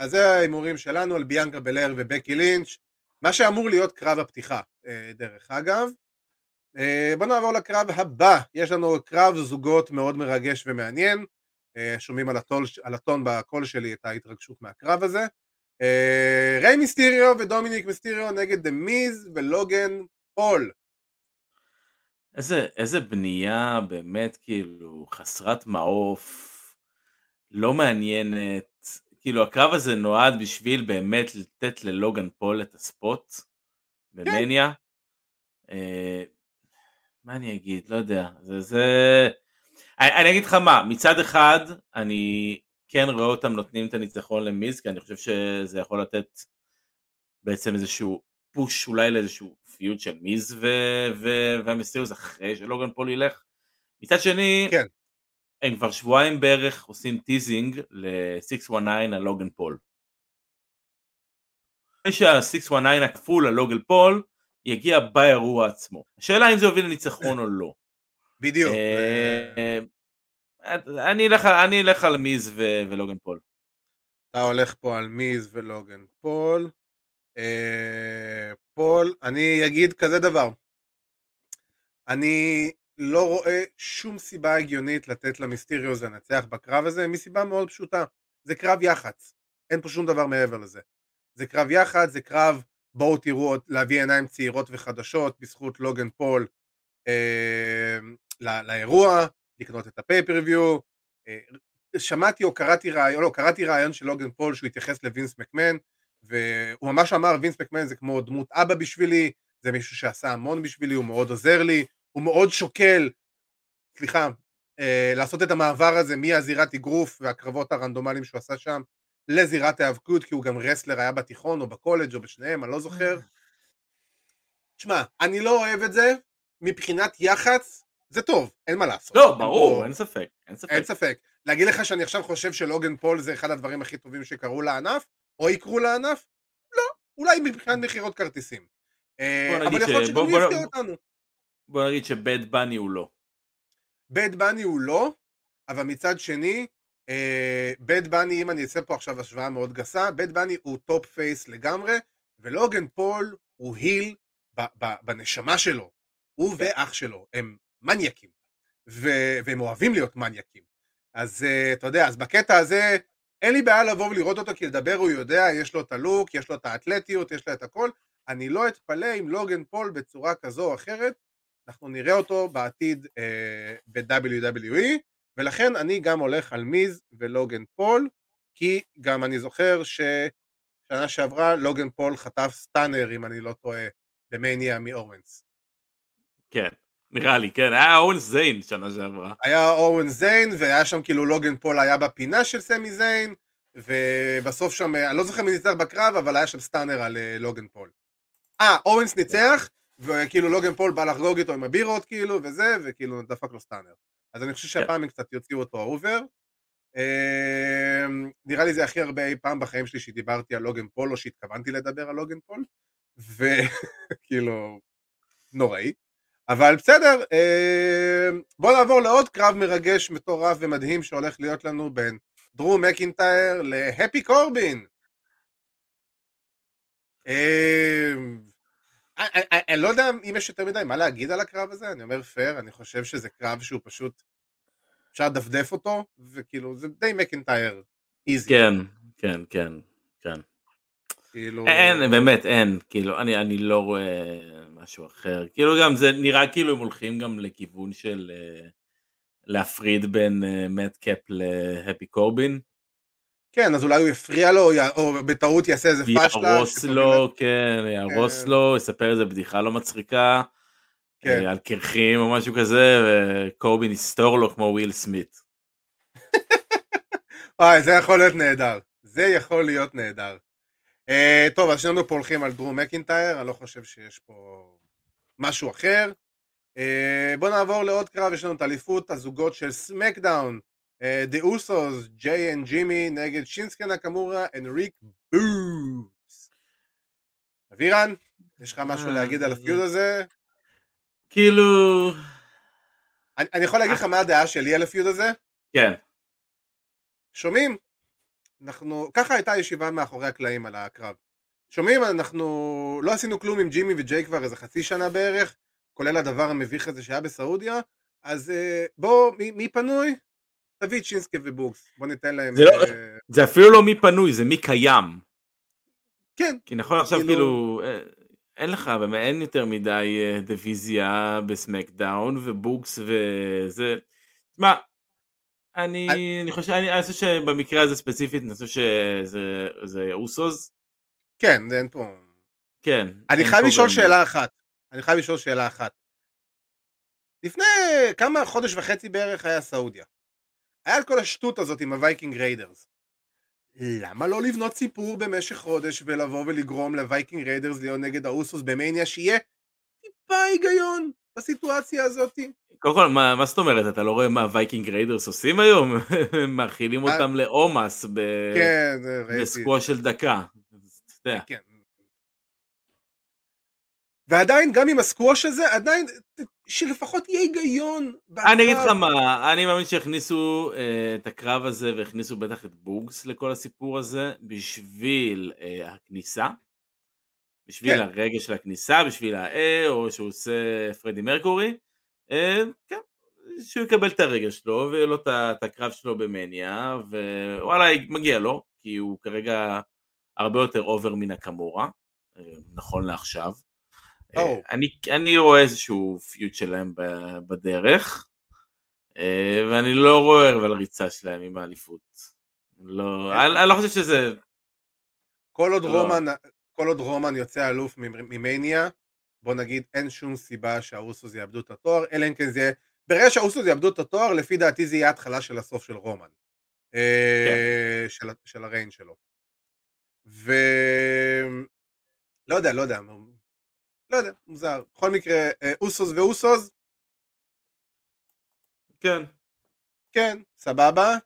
Speaker 2: אז זה ההימורים שלנו על ביאנקה בלר ובקי לינץ', מה שאמור להיות קרב הפתיחה, אה, דרך אגב. אה, בוא נעבור לקרב הבא, יש לנו קרב זוגות מאוד מרגש ומעניין, אה, שומעים על, הטול, על הטון בקול שלי את ההתרגשות מהקרב הזה. ריי מיסטיריו ודומיניק מיסטיריו נגד דה מיז ולוגן פול.
Speaker 3: איזה, איזה בנייה באמת כאילו חסרת מעוף, לא מעניינת, כאילו הקרב הזה נועד בשביל באמת לתת ללוגן פול את ה spot במניה. אה, מה אני אגיד? לא יודע. זה, זה... אני, אני אגיד לך מה, מצד אחד אני כן רואה אותם נותנים את הניצחון למיז, כי אני חושב שזה יכול לתת בעצם איזשהו push אולי לאיזשהו feud של מיז ו- אחרי שלוגן פול ילך. מצד שני,
Speaker 2: כן.
Speaker 3: הם כבר שבועיים בערך עושים teasing ל-619 על לוגן פול. אחרי שה-619 הכפול על לוגן פול יגיע באירוע עצמו. השאלה אם זה יוביל לניצחון או לא.
Speaker 2: בדיוק.
Speaker 3: אה, אה, אני אלך- על מיז ולוגן פול.
Speaker 2: אתה הולך פה על מיז ולוגן פול. אה, פול, אני אגיד כזה דבר. אני לא רואה שום סיבה הגיונית לתת למיסטיריוס לנצח בקרב הזה, מסיבה מאוד פשוטה. זה קרב יח"צ. אין פה שום דבר מעבר לזה. זה קרב יח"צ, זה קרב בואו תראו להביא עיניים צעירות וחדשות בזכות לוגן פול אה, לא- לאירוע, לקנות את ה pay-per-view. אה, שמעתי או קראתי ראיון, לא, קראתי ראיון של לוגן פול שהוא התייחס לווינס מקמן, והוא ממש אמר, וינס מקמן זה כמו דמות אבא בשבילי, זה מישהו שעשה המון בשבילי, הוא מאוד עוזר לי, הוא מאוד שוקל, סליחה, אה, לעשות את המעבר הזה מהזירת אגרוף והקרבות הרנדומליים שהוא עשה שם, לזירת ההיאבקות, כי הוא גם wrestler היה בתיכון או בקולג' או בשניהם, אני לא זוכר. תשמע, אני לא אוהב את זה, מבחינת יח"צ, זה טוב, אין מה לעשות.
Speaker 3: לא, ברור, אין ספק. אין ספק.
Speaker 2: אין ספק. להגיד לך שאני עכשיו חושב שלוגן פול זה אחד הדברים הכי טובים שקרו לענף, או יקרו לענף? לא, אולי מבחינת מכירות כרטיסים. אה, אבל יכול להיות שגם הוא יפתיע אותנו.
Speaker 3: בוא נגיד שבד בני הוא לא.
Speaker 2: בד בני הוא לא, אבל מצד שני, בד אה, בני, אם אני אעשה פה עכשיו השוואה מאוד גסה, בד בני הוא top face לגמרי, ולוגן פול הוא heel בנשמה שלו. הוא כן. ואח שלו, הם מניאקים, והם אוהבים להיות מניאקים. אז אה, אתה יודע, אז בקטע הזה, אין לי בעיה לבוא ולראות אותו, כי לדבר הוא יודע, יש לו את ה look, יש לו את האתלטיות, יש לו את הכל. אני לא אתפלא אם לוגן פול בצורה כזו או אחרת, אנחנו נראה אותו בעתיד אה, ב-WWE, ולכן אני גם הולך על מיז ולוגן פול, כי גם אני זוכר ששנה שעברה לוגן פול חטף stunner, אם אני לא טועה, במאניה מאוונס.
Speaker 3: כן, נראה לי, כן, היה אוונס זיין שנה שעברה.
Speaker 2: היה אוונס זיין, והיה שם כאילו לוגן פול היה בפינה של סמי זיין, ובסוף שם, אני לא זוכר מי ניצח בקרב, אבל היה שם stunner על אה, לוגן פול. אה, אוונס ניצח, וכאילו לוגן פול בא לחגוג איתו עם הבירות כאילו, וזה, וכאילו דפק לו stunner. אז אני חושב כן. שהפעם הם קצת יוציאו אותו over. אמ, נראה לי זה הכי הרבה אי פעם בחיים שלי שדיברתי על לוגן פול, או שהתכוונתי לדבר על לוגן פול, וכאילו, נוראי. אבל בסדר, אמ, בואו נעבור לעוד קרב מרגש, מטורף ומדהים שהולך להיות לנו בין דרו מקינטייר להפי קורבין. אמ, אני לא יודע אם יש יותר מדי מה להגיד על הקרב הזה, אני אומר פייר, אני חושב שזה קרב שהוא פשוט, אפשר לדפדף אותו, וכאילו זה די מקינטייר easy.
Speaker 3: כן, כן, כן, כן. כאילו... אין, באמת אין, כאילו, אני, אני לא רואה משהו אחר. כאילו גם זה נראה כאילו הם הולכים גם לכיוון של להפריד בין אה, קאפ להפי קורבין.
Speaker 2: כן, אז אולי הוא יפריע לו, או בטעות יעשה איזה פאשלה.
Speaker 3: יהרוס לו, כן, יהרוס כן. לו, יספר איזה בדיחה לא מצחיקה, כן. אה, על קרחים או משהו כזה, וקורבין יסתור לו כמו וויל סמית.
Speaker 2: וואי, זה יכול להיות נהדר. זה יכול להיות נהדר. אה, טוב, אז שנינו פה הולכים על דרו מקינטייר, אני לא חושב שיש פה משהו אחר. אה, בואו נעבור לעוד קרב, יש לנו את אליפות הזוגות של סמקדאון. The Usos, ג'יי and ג'ימי נגד שינסקי נקמורה אנריק בוס. אבירן, יש לך משהו אה, להגיד על ה feud הזה?
Speaker 3: כאילו...
Speaker 2: אני יכול להגיד לך מה הדעה שלי על הפיוד הזה?
Speaker 3: כן.
Speaker 2: שומעים? אנחנו... ככה הייתה ישיבה מאחורי הקלעים על הקרב. שומעים? אנחנו לא עשינו כלום עם ג'ימי וג'יי כבר איזה חצי שנה בערך, כולל הדבר המביך הזה שהיה בסעודיה, אז אה, בואו, מי, מי פנוי? תביא את שינסקי ובוקס, בוא ניתן להם...
Speaker 3: זה, לא, אה... זה אפילו לא מי פנוי, זה מי קיים.
Speaker 2: כן.
Speaker 3: כי נכון עכשיו כאילו, כאילו אה, אין לך, אין יותר מדי אה, דיוויזיה בסמקדאון ובוקס וזה... מה, אני, אני... אני חושב, אני, אני חושב שבמקרה הזה ספציפית, אני חושב שזה אוסוס.
Speaker 2: כן, אין פה...
Speaker 3: כן.
Speaker 2: אני חייב לשאול שאלה אחת. אני חייב לשאול שאלה אחת. לפני כמה חודש וחצי בערך היה סעודיה. היה את כל השטות הזאת עם הווייקינג ריידרס. למה לא לבנות סיפור במשך חודש ולבוא ולגרום לווייקינג ריידרס להיות נגד האוסוס במניה שיהיה טיפה היגיון בסיטואציה הזאת?
Speaker 3: קודם כל, מה, מה זאת אומרת? אתה לא רואה מה הווייקינג ריידרס עושים היום? הם מאכילים אה, אותם לאומוס ב...
Speaker 2: כן,
Speaker 3: בסקווש של דקה. כן,
Speaker 2: ועדיין, גם עם הסקווש הזה, עדיין, שלפחות יהיה היגיון.
Speaker 3: אני אגיד לך מה, אני מאמין שהכניסו uh, את הקרב הזה, והכניסו בטח את בוגס לכל הסיפור הזה, בשביל uh, הכניסה. בשביל כן. הרגע של הכניסה, בשביל ה-A, או שהוא עושה פרדי מרקורי. Uh, כן, שהוא יקבל את הרגע שלו, ויהיה לו את הקרב שלו במניה, ווואלה, מגיע לו, כי הוא כרגע הרבה יותר אובר מן הקמורה, נכון לעכשיו. Oh. אני, אני רואה איזשהו פיוט שלהם בדרך, אה, ואני לא רואה אבל ריצה שלהם עם האליפות. לא, אני, אני לא חושב שזה...
Speaker 2: כל עוד, לא. רומן, כל עוד רומן יוצא אלוף ממניה, בוא נגיד אין שום סיבה שהאוסוס יאבדו את התואר, אלא אם כן זה. ברגע שהאוסוס יאבדו את התואר, לפי דעתי זה יהיה התחלה של הסוף של רומן. אה, כן. של, של הריין שלו. ו... לא יודע, לא יודע, לא יודע, מוזר. בכל מקרה, אה, אוסוס ואוסוס,
Speaker 3: כן.
Speaker 2: כן, סבבה.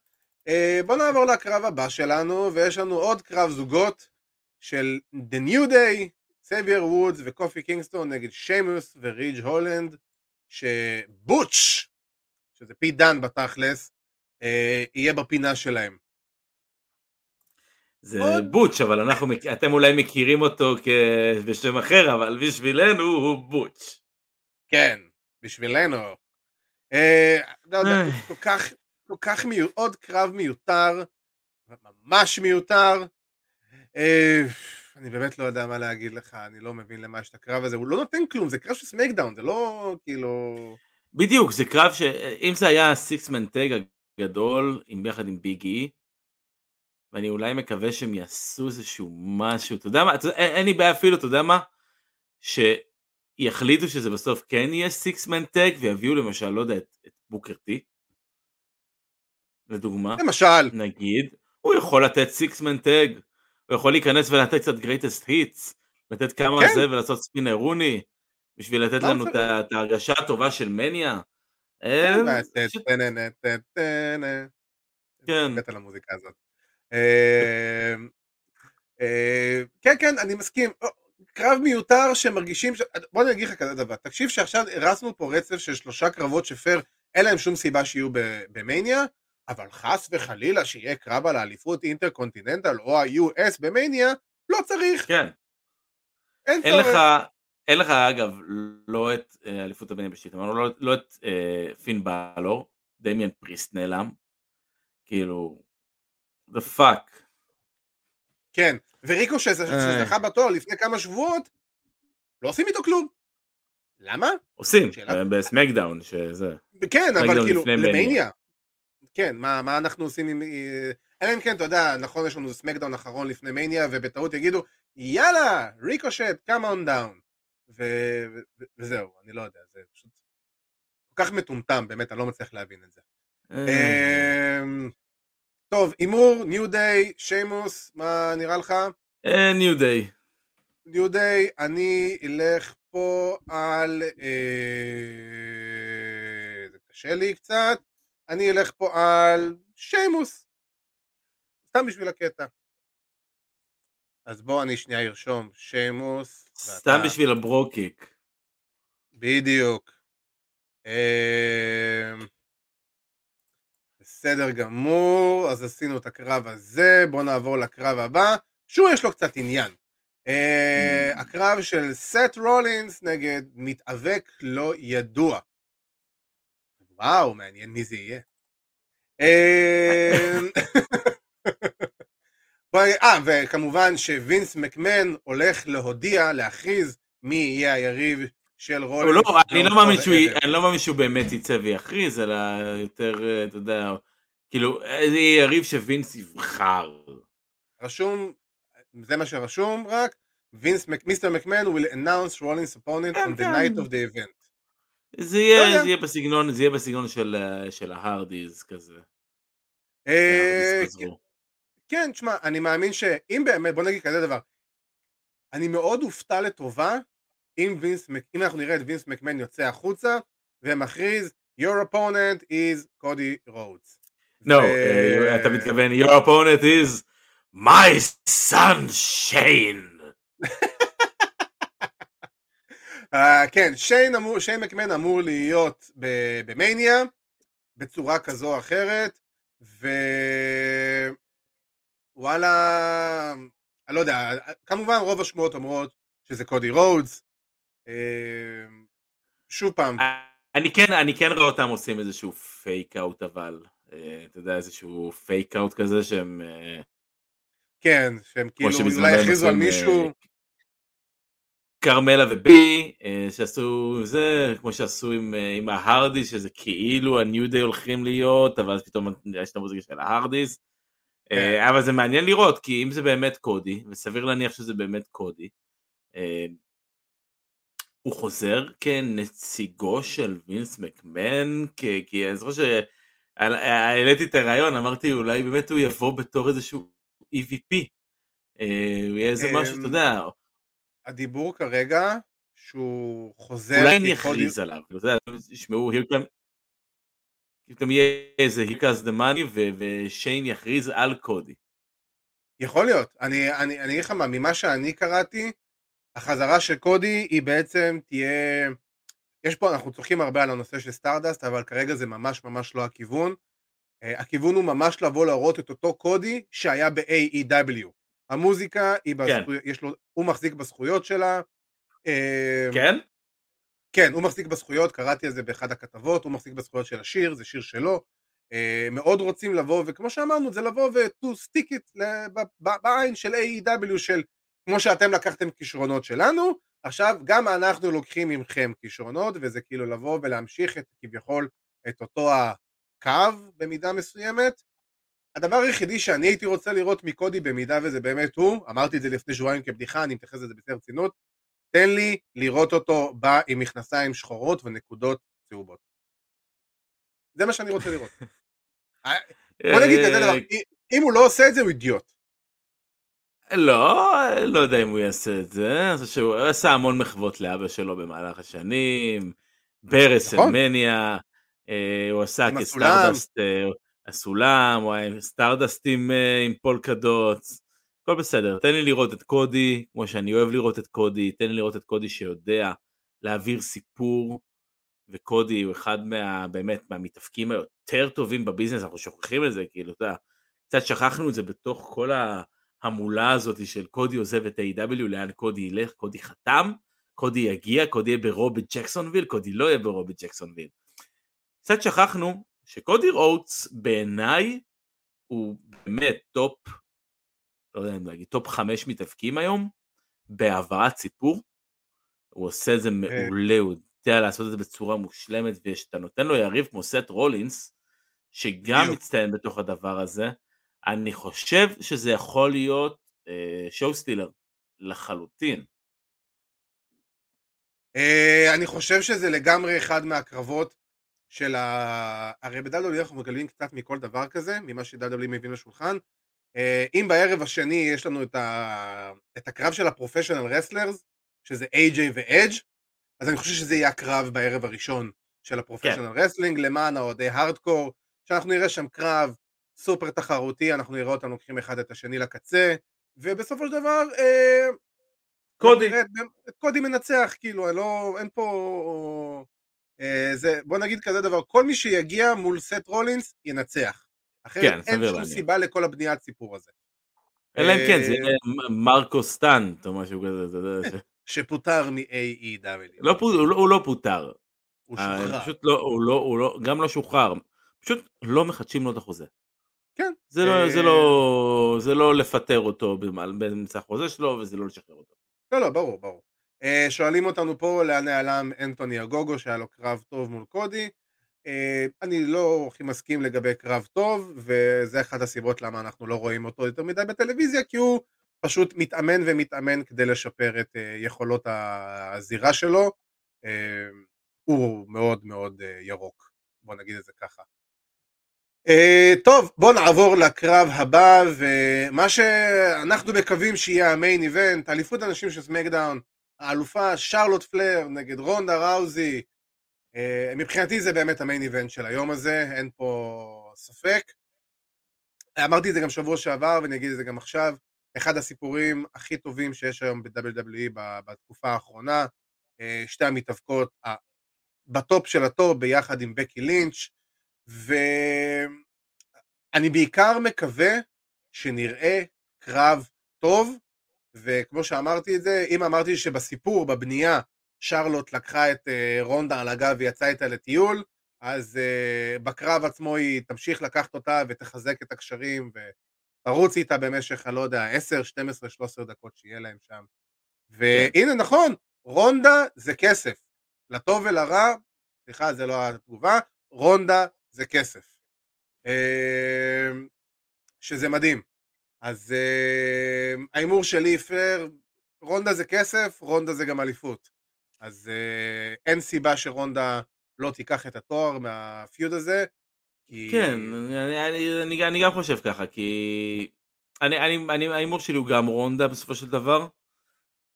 Speaker 2: אה, בוא נעבור לקרב הבא שלנו, ויש לנו עוד קרב זוגות של The New Day, זייבייר וודס וקופי קינגסטון נגד שיימוס וריג' הולנד, שבוטש, שזה פיט דן בתכלס, אה, יהיה בפינה שלהם.
Speaker 3: זה
Speaker 2: עוד-
Speaker 3: בוטש, אבל אנחנו, אתם אולי מכירים אותו כ- בשם אחר, אבל בשבילנו הוא בוטש.
Speaker 2: כן, בשבילנו. אה, לא יודע,
Speaker 3: אה.
Speaker 2: כל כך, כל כך מיותר, עוד קרב מיותר, ממש מיותר. אה, אני באמת לא יודע מה להגיד לך, אני לא מבין למה יש את הקרב הזה, הוא לא נותן כלום, זה קרב של סמקדאון, זה לא כאילו...
Speaker 3: בדיוק, זה קרב ש... אם זה היה six-man tag הגדול, עם ביחד עם ביג אי, ואני אולי מקווה שהם יעשו איזשהו משהו, אתה יודע מה, אתה אין, אין לי בעיה אפילו, אתה יודע מה? שיחליטו שזה בסוף כן יהיה six-man tag, ויביאו למשל, לא יודע, את, את בוקר טי, לדוגמה,
Speaker 2: למשל,
Speaker 3: נגיד, הוא יכול לתת six-man tag, הוא יכול להיכנס ולתת קצת greatest hits, לתת כמה
Speaker 2: כן.
Speaker 3: זה ולעשות Spinaroonie, בשביל לתת
Speaker 2: לא
Speaker 3: לנו. את ההרגשה הטובה של מניה.
Speaker 2: כן,
Speaker 3: אה. כן.
Speaker 2: אה, אה, כן, כן, אני מסכים. או, קרב מיותר שמרגישים, ש- בוא אני אגיד לך כזה דבר, תקשיב שעכשיו הרסנו פה רצף של שלושה קרבות שפייר, אין להם שום סיבה שיהיו במניה, אבל חס וחלילה שיהיה קרב על האליפות אינטרקונטיננטל או ה-US במניה, לא צריך,
Speaker 3: כן,
Speaker 2: אין.
Speaker 3: לך, אין לך אגב לא את אה, אליפות הבנים בשיט, אמרנו לא, לא את אה, פין בלור, דמיאן פריסט נעלם, כאילו, the fuck,
Speaker 2: כן, וריקו
Speaker 3: אה.
Speaker 2: שזכה בתואר לפני כמה שבועות, לא עושים איתו כלום. למה?
Speaker 3: עושים, אה, בסמקדאון, שזה,
Speaker 2: כן, אבל כאילו. למניה. כן, מה, מה אנחנו עושים עם... אה, אלא אם כן, אתה יודע, נכון, יש לנו סמקדאון אחרון לפני מניה, ובטעות יגידו, יאללה, ריקושט, come on down. וזהו, אני לא יודע, זה פשוט כל כך מטומטם, באמת, אני לא מצליח להבין את זה.
Speaker 3: אה,
Speaker 2: טוב, הימור, ניו דיי, שיימוס, מה נראה לך?
Speaker 3: ניו דיי,
Speaker 2: ניו דיי, אני אלך פה על... אה, זה קשה לי קצת. אני אלך פה על שיימוס. סתם בשביל הקטע. אז בוא אני שנייה ארשום שיימוס.
Speaker 3: סתם
Speaker 2: ואתה-
Speaker 3: בשביל הברוקיק,
Speaker 2: בדיוק. אמ, בסדר גמור, אז עשינו את הקרב הזה, בואו נעבור לקרב הבא, שהוא יש לו קצת עניין. אה,
Speaker 3: Mm.
Speaker 2: הקרב של סט רולינס נגד מתאבק לא ידוע. וואו, מעניין מי זה יהיה. בואי- אה, וכמובן שווינס מקמן הולך להודיע, להכריז מי יהיה היריב של רולינס.
Speaker 3: לא, אני לא מאמין שהוא,
Speaker 2: הערב.
Speaker 3: אני לא מאמין שהוא באמת יצא ויכריז, אלא יותר, אה, אתה יודע, כאילו, איזה יריב שווינס יבחר.
Speaker 2: רשום, זה מה שרשום רק, וינס, מיסטר מקמן will announce Rollins opponent
Speaker 3: כן,
Speaker 2: on the
Speaker 3: כן.
Speaker 2: night of the event.
Speaker 3: זה
Speaker 2: לא
Speaker 3: יהיה. זה יהיה בסגנון, זה יהיה בסגנון של, אה, של ההרדיז כזה.
Speaker 2: אה,
Speaker 3: חזרו.
Speaker 2: כן, תשמע, אני מאמין שאם באמת, בוא נגיד כזה דבר, אני מאוד אופתע לטובה אם וינס, אם אנחנו נראה את וינס מקמן יוצא החוצה ומכריז your opponent is קודי רודס.
Speaker 3: No, אה, אתה מתכוון, your opponent is my son Shane.
Speaker 2: אה, כן, שיין, שיין מקמן אמור להיות במניה בצורה כזו או אחרת, ווואלה, אני לא יודע, כמובן רוב השמועות אומרות שזה קודי רודס. אה, שוב פעם,
Speaker 3: אני כן, אני כן רואה אותם עושים איזשהו fake out אבל, אה, אתה יודע, איזשהו fake out כזה שהם, אה,
Speaker 2: כן, שהם כאילו אולי הכריזו על
Speaker 3: עם,
Speaker 2: מישהו,
Speaker 3: אה, כרמלה ובי, אה, שעשו זה, כמו שעשו עם, אה, עם ההרדיס, שזה כאילו הניו דיי הולכים להיות, אבל אז פתאום יש את המוזיקה של ההרדיס.
Speaker 2: כן.
Speaker 3: אה, אבל זה מעניין לראות, כי אם זה באמת קודי, וסביר להניח שזה באמת קודי, אה, הוא חוזר כנציגו של וינס מקמן, כי, כי אני זוכר שהעליתי את הרעיון, אמרתי אולי באמת הוא יבוא בתור איזשהו EVP. אה, הוא יהיה איזה משהו, אתה
Speaker 2: אמ,
Speaker 3: יודע,
Speaker 2: הדיבור כרגע שהוא חוזר
Speaker 3: אולי אני אכריז עליו, אתה יודע, here come, פתאום יהיה איזה here comes the money ושיין יכריז על קודי.
Speaker 2: יכול להיות. אני אגיד לך מה, ממה שאני קראתי, החזרה של קודי היא בעצם תהיה... יש פה, אנחנו צוחקים הרבה על הנושא של סטארדסט, אבל כרגע זה ממש ממש לא הכיוון. Uh, הכיוון הוא ממש לבוא להראות את אותו קודי שהיה ב-AEW. המוזיקה היא
Speaker 3: כן.
Speaker 2: בזכויות, יש לו, הוא מחזיק בזכויות שלה. אה,
Speaker 3: כן?
Speaker 2: כן, הוא מחזיק בזכויות, קראתי על זה באחד הכתבות, הוא מחזיק בזכויות של השיר, זה שיר שלו. אה, מאוד רוצים לבוא, וכמו שאמרנו, זה לבוא ו-to stick it בעין של AEW של כמו שאתם לקחתם כישרונות שלנו, עכשיו גם אנחנו לוקחים ממכם כישרונות, וזה כאילו לבוא ולהמשיך את כביכול את אותו הקו במידה מסוימת. הדבר היחידי שאני הייתי רוצה לראות מקודי במידה וזה באמת הוא, אמרתי את זה לפני שבועיים כבדיחה, אני מתייחס לזה בשיא הרצינות, תן לי לראות אותו בא עם מכנסיים שחורות ונקודות צהובות. זה מה שאני רוצה לראות. בוא נגיד כזה דבר, אם הוא לא עושה את זה הוא אידיוט.
Speaker 3: לא, לא יודע אם הוא יעשה את זה, אני חושב שהוא עשה המון מחוות לאבא שלו במהלך השנים, ברסלמניה, אה, הוא עשה
Speaker 2: עם
Speaker 3: כסטארדסט, אה, הסולם, הוא היה עם סטארדסט עם, אה, עם polka dots, הכל בסדר, תן לי לראות את קודי, כמו שאני אוהב לראות את קודי, תן לי לראות את קודי שיודע להעביר סיפור, וקודי הוא אחד מה, באמת, מהמתאבקים היותר טובים ב business, אנחנו שוכחים את זה, כאילו, אתה יודע, קצת שכחנו את זה בתוך כל ההמולה הזאת של קודי עוזב את ה-AEW, לאן קודי ילך, קודי חתם, קודי יגיע, קודי יהיה ברו בג'קסונוויל, קודי לא יהיה ברו בג'קסונוויל. קצת שכחנו שקודי רודס בעיניי הוא באמת top, לא יודע אם להגיד, top חמש מתאבקים היום, בהעברת סיפור. הוא עושה את זה מעולה, הוא יודע לעשות את זה בצורה מושלמת, וכשאתה נותן לו יריב כמו סט רולינס, שגם. מצטיין בתוך הדבר הזה, אני חושב שזה יכול להיות show stealer, לחלוטין.
Speaker 2: אה, אני חושב שזה לגמרי אחד מהקרבות של ה... הרי ב-WWE אנחנו מגלים קצת מכל דבר כזה, ממה ש-WWE מביא לשולחן. אה, אם בערב השני יש לנו את, ה... את הקרב של ה professional wrestlers, שזה AJ ו-Edge, אז אני חושב שזה יהיה הקרב בערב הראשון של ה professional
Speaker 3: כן.
Speaker 2: wrestling, למען האוהדי הארדקור, שאנחנו נראה שם קרב סופר תחרותי, אנחנו נראה אותם לוקחים אחד את השני לקצה, ובסופו של דבר, אה,
Speaker 3: קודי.
Speaker 2: נראה קודי מנצח, כאילו, לא, אין פה... אה, זה, בוא נגיד כזה דבר, כל מי שיגיע מול סט רולינס ינצח. אחרת
Speaker 3: כן,
Speaker 2: אין שום
Speaker 3: להניח.
Speaker 2: סיבה לכל הבניית סיפור הזה.
Speaker 3: אלא אם כן,
Speaker 2: אה,
Speaker 3: זה מרקו סטאנט או משהו כזה, אתה יודע,
Speaker 2: שפוטר מ-AEW.
Speaker 3: לא הוא לא- הוא לא פוטר,
Speaker 2: הוא
Speaker 3: אה,
Speaker 2: שוחרר.
Speaker 3: פשוט לא, הוא לא, הוא לא, גם לא שוחרר, פשוט לא מחדשים לו את החוזה.
Speaker 2: כן.
Speaker 3: זה לא,
Speaker 2: אה,
Speaker 3: זה לא, זה לא לפטר אותו באמצע החוזה שלו, וזה לא לשחרר אותו.
Speaker 2: לא, לא, ברור, ברור. אה, שואלים אותנו פה לאן נעלם אנטוני אגוגו, שהיה לו קרב טוב מול קודי. אה, אני לא הכי מסכים לגבי קרב טוב, וזה אחת הסיבות למה אנחנו לא רואים אותו יותר מדי בטלוויזיה, כי הוא פשוט מתאמן ומתאמן כדי לשפר את אה, יכולות הזירה שלו. אה, הוא מאוד מאוד אה, ירוק, בוא נגיד את זה ככה. Uh, טוב, בואו נעבור לקרב הבא, ומה שאנחנו מקווים שיהיה המיין איבנט, אליפות הנשים של סמקדאון, האלופה שרלוט פלר נגד רונדה ראוזי, uh, מבחינתי זה באמת המיין איבנט של היום הזה, אין פה ספק. אמרתי את זה גם שבוע שעבר ואני אגיד את זה גם עכשיו, אחד הסיפורים הכי טובים שיש היום ב-WWE בתקופה האחרונה, אה, שתי המתאבקות בטופ של הטופ ביחד עם בקי לינץ', ואני בעיקר מקווה שנראה קרב טוב, וכמו שאמרתי את זה, אם אמרתי שבסיפור, בבנייה, שרלוט לקחה את אה, רונדה על הגב ויצאה איתה לטיול, אז אה, בקרב עצמו היא תמשיך לקחת אותה ותחזק את הקשרים ותרוץ איתה במשך, אני לא יודע, 10, 12, 13 דקות שיהיה להם שם. והנה, נכון, רונדה זה כסף. לטוב ולרע, סליחה, זה לא התגובה, רונדה זה כסף. אה, שזה מדהים. אז אה, ההימור שלי פייר, רונדה זה כסף, רונדה זה גם אליפות. אז אה, אין סיבה שרונדה לא תיקח את התואר מהפיוד הזה. כי...
Speaker 3: כן, אני, אני, אני, אני גם חושב ככה, כי אני, אני, אני, ההימור שלי הוא גם רונדה בסופו של דבר.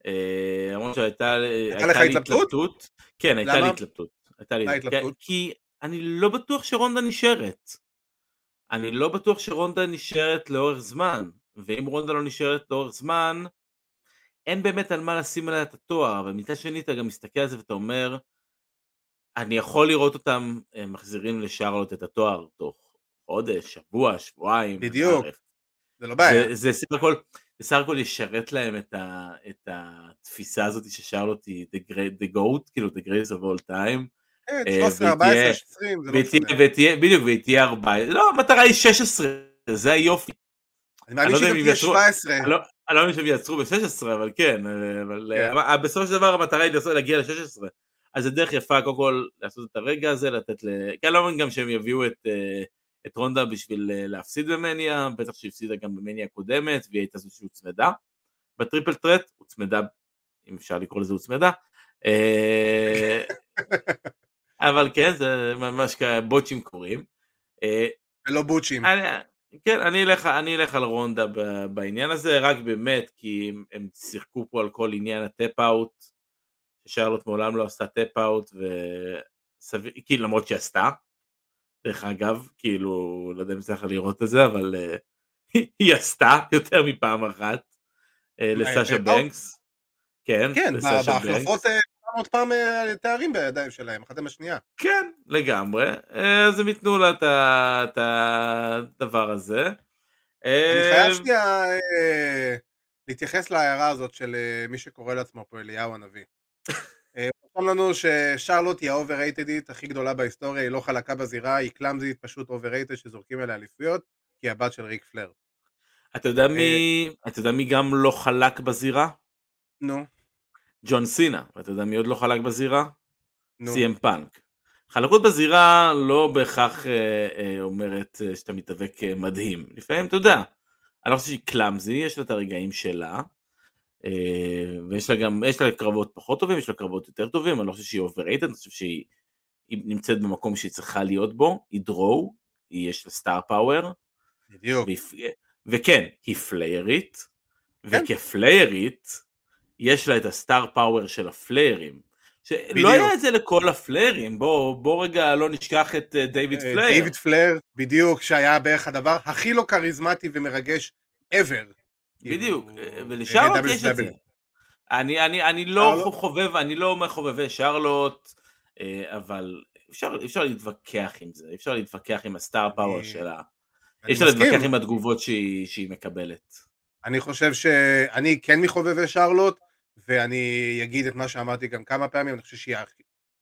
Speaker 3: אה, למרות שהייתה לי
Speaker 2: התלבטות?
Speaker 3: התלבטות. כן, הייתה? לי התלבטות. הייתה לי
Speaker 2: מה ההתלבטות?
Speaker 3: כי אני לא בטוח שרונדה נשארת. אני לא בטוח שרונדה נשארת לאורך זמן, ואם רונדה לא נשארת לאורך זמן, אין באמת על מה לשים עליה את התואר, אבל מצד שני אתה גם מסתכל על זה ואתה אומר, אני יכול לראות אותם אה, מחזירים לשרלוט את התואר תוך חודש, שבוע, שבועיים.
Speaker 2: בדיוק. זה לא בעיה.
Speaker 3: זה סך הכל, בסך הכל ישרת להם את, ה, את התפיסה הזאת ששרלוט היא the, great, the goat, כאילו the greatest of all time.
Speaker 2: כן, 13, 14, 20, זה לא
Speaker 3: משנה. בדיוק, והיא תהיה 14, לא, המטרה היא 16, זה היופי.
Speaker 2: אני מאמין
Speaker 3: לא
Speaker 2: שהיא גם תהיה 17.
Speaker 3: אני לא מאמין שהם יעצרו ב-16, אבל כן, אבל כן. בסופו של דבר המטרה היא להגיע ל-16. אז זה דרך יפה קודם כל לעשות את הרגע הזה, לתת ל... כן, לא מבין גם שהם יביאו את, אה, את רונדה בשביל אה, להפסיד במניה, בטח שהיא הפסידה גם במניה הקודמת, והיא הייתה זו שהוצמדה. ב triple threat, הוצמדה, אם אפשר לקרוא לזה הוצמדה. אה, אבל כן, זה ממש בוטשים קורים.
Speaker 2: ולא בוטשים.
Speaker 3: כן, אני אלך, אני אלך על רונדה בעניין הזה, רק באמת כי הם, הם שיחקו פה על כל עניין ה tap-out, ששרלוט מעולם לא עשתה tap-out, וסביר, כאילו למרות שהיא עשתה, דרך אגב, כאילו, לא יודע אם צריך לראות את זה, אבל אה, היא עשתה יותר מפעם אחת אה, לסאשה בנקס. כן,
Speaker 2: כן, בהחלפות עוד פעם אה, תארים בידיים שלהם, אחת עם השנייה.
Speaker 3: כן, לגמרי. אז הם ייתנו לה את הדבר הזה.
Speaker 2: אני חייב שנייה להתייחס להערה הזאת של מי שקורא לעצמו פה אליהו הנביא. אומרים לנו ששרלוט היא האוברייטדית הכי גדולה בהיסטוריה, היא לא חלקה בזירה, היא קלאמזית, פשוט overrated שזורקים אליה אליפויות, כי היא הבת של ריק פלייר.
Speaker 3: אתה יודע מי, אתה יודע מי גם לא חלק בזירה?
Speaker 2: נו.
Speaker 3: ג'ון סינה, ואתה יודע מי עוד לא חלק בזירה? סי.אם פאנק. חלקות בזירה לא בהכרח אה, אה, אומרת אה, שאתה מתאבק אה, מדהים. לפעמים, אתה יודע, אני לא חושב שהיא clumsy, יש לה את הרגעים שלה, אה, ויש לה גם, יש לה קרבות פחות טובים, יש לה קרבות יותר טובים, אני לא חושב שהיא overrated, אני חושב שהיא נמצאת במקום שהיא צריכה להיות בו, היא draw, יש לה star power.
Speaker 2: בדיוק.
Speaker 3: וכן, היא פליירית, כן. וכפליירית, יש לה את ה star power של הפליירים. שלא היה את זה לכל הפליירים, בוא, בוא רגע לא נשכח את אה, דיוויד אה, פלייר.
Speaker 2: דיוויד פלייר, בדיוק, שהיה בערך הדבר הכי לא כריזמטי ומרגש ever.
Speaker 3: בדיוק, כאילו, ולשרלוט יש את זה. אני, אני, אני לא חובב, אני לא אומר חובבי שרלוט, אבל אפשר, אפשר להתווכח עם זה, אפשר להתווכח עם ה star power שלה. אפשר להתווכח עם התגובות שהיא, שהיא מקבלת.
Speaker 2: אני חושב שאני כן מחובבי שרלוט, ואני אגיד את מה שאמרתי גם כמה פעמים, אני חושב שהיא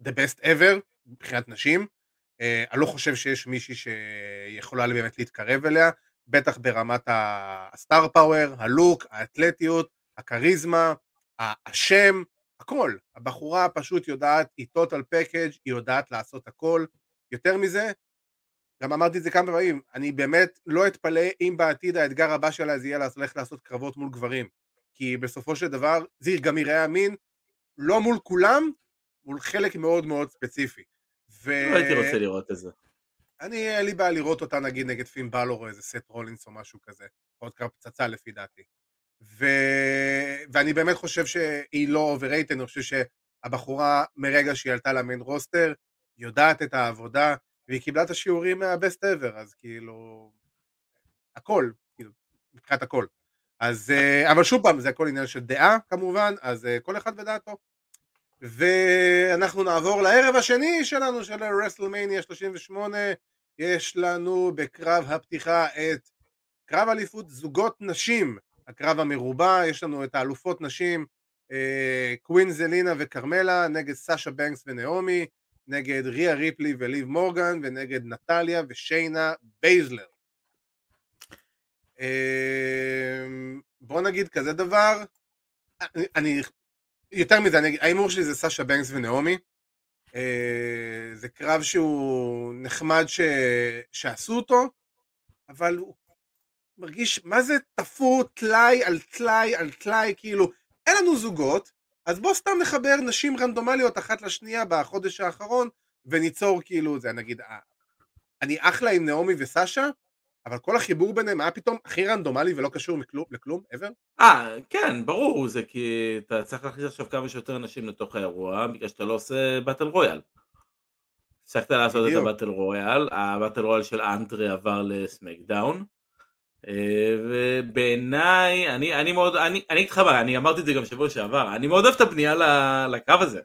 Speaker 2: the best ever מבחינת נשים. אני לא חושב שיש מישהי שיכולה באמת להתקרב אליה, בטח ברמת הסטאר פאוור, הלוק, האתלטיות, הכריזמה, השם, הכל. הבחורה פשוט יודעת, היא total package, היא יודעת לעשות הכל. יותר מזה, גם אמרתי את זה כמה פעמים, אני באמת לא אתפלא אם בעתיד האתגר הבא שלה זה יהיה ללכת לעשות קרבות מול גברים. כי בסופו של דבר זה גם יראה אמין, לא מול כולם, מול חלק מאוד מאוד ספציפי.
Speaker 3: ו... לא הייתי רוצה לראות את זה.
Speaker 2: אני, אין לי בעיה לראות אותה נגיד נגד פין באלור או איזה סט רולינס או משהו כזה, עוד קרב פצצה לפי דעתי. ו... ואני באמת חושב שהיא לא overrated, אני חושב שהבחורה מרגע שהיא עלתה ל main roster, יודעת את העבודה, והיא קיבלה את השיעורים מה best ever, אז כאילו, הכל, כאילו, מבחינת הכל. אז, אה, אבל שוב פעם, זה הכל עניין של דעה כמובן, אז אה, כל אחד ודעתו. ואנחנו נעבור לערב השני שלנו של רסלמניה 38, יש לנו בקרב הפתיחה את קרב אליפות זוגות נשים, הקרב המרובע, יש לנו את האלופות נשים, אה, קווין זלינה וכרמלה נגד סאשה בנקס ונעמי, נגד ריה ריפלי וליב מורגן ונגד נטליה ושיינה בייזלר. אה, בוא נגיד כזה דבר, אני, אני יותר מזה, ההימור שלי זה סאשה בנקס ונעמי. אה, זה קרב שהוא נחמד ש... שעשו אותו, אבל הוא מרגיש, מה זה תפור טלאי על טלאי על טלאי, כאילו, אין לנו זוגות, אז בוא סתם נחבר נשים רנדומליות אחת לשנייה בחודש האחרון, וניצור כאילו, זה נגיד, אה, אני אחלה עם נעמי וסשה, אבל כל החיבור ביניהם היה פתאום הכי רנדומלי ולא קשור מכלום, לכלום, ever?
Speaker 3: אה, כן, ברור, זה כי אתה צריך להכניס עכשיו כמה שיותר אנשים לתוך האירוע, בגלל שאתה לא עושה באטל רויאל. הפסקת לעשות את
Speaker 2: בדיוק.
Speaker 3: הבטל רויאל, הבטל רויאל של אנטרי עבר לסמקדאון. אה, ובעיניי, אני, אני מאוד, אני, אני מה, אני אמרתי את זה גם שבוע שעבר, אני מאוד אוהב את הבנייה ל- לקרב הזה.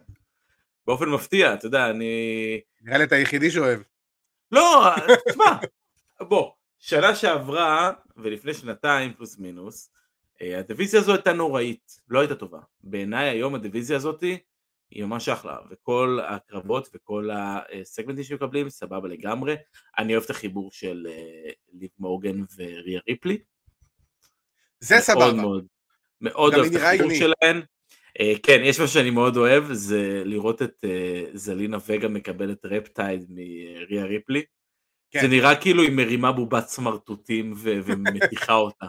Speaker 3: באופן מפתיע, אתה יודע, אני...
Speaker 2: נראה לי אתה היחידי שאוהב.
Speaker 3: לא, תשמע, בוא, שנה שעברה, ולפני שנתיים פלוס מינוס, אה, הדיוויזיה הזו הייתה נוראית, לא הייתה טובה. בעיניי היום הדיוויזיה הזאתי היא ממש אחלה, וכל הקרבות וכל הסגמנטים שמקבלים סבבה לגמרי. אני אוהב את החיבור של אה, ליב מורגן וריה ריפלי.
Speaker 2: זה
Speaker 3: מאוד
Speaker 2: סבבה.
Speaker 3: מאוד, מאוד אוהב את החיבור
Speaker 2: יוני.
Speaker 3: שלהן. אה, כן, יש משהו שאני מאוד אוהב, זה לראות את זלינה וגה מקבלת רפטייד מריה ריפלי.
Speaker 2: כן.
Speaker 3: זה נראה כאילו היא מרימה בובת סמרטוטים ו- ומתיחה אותה.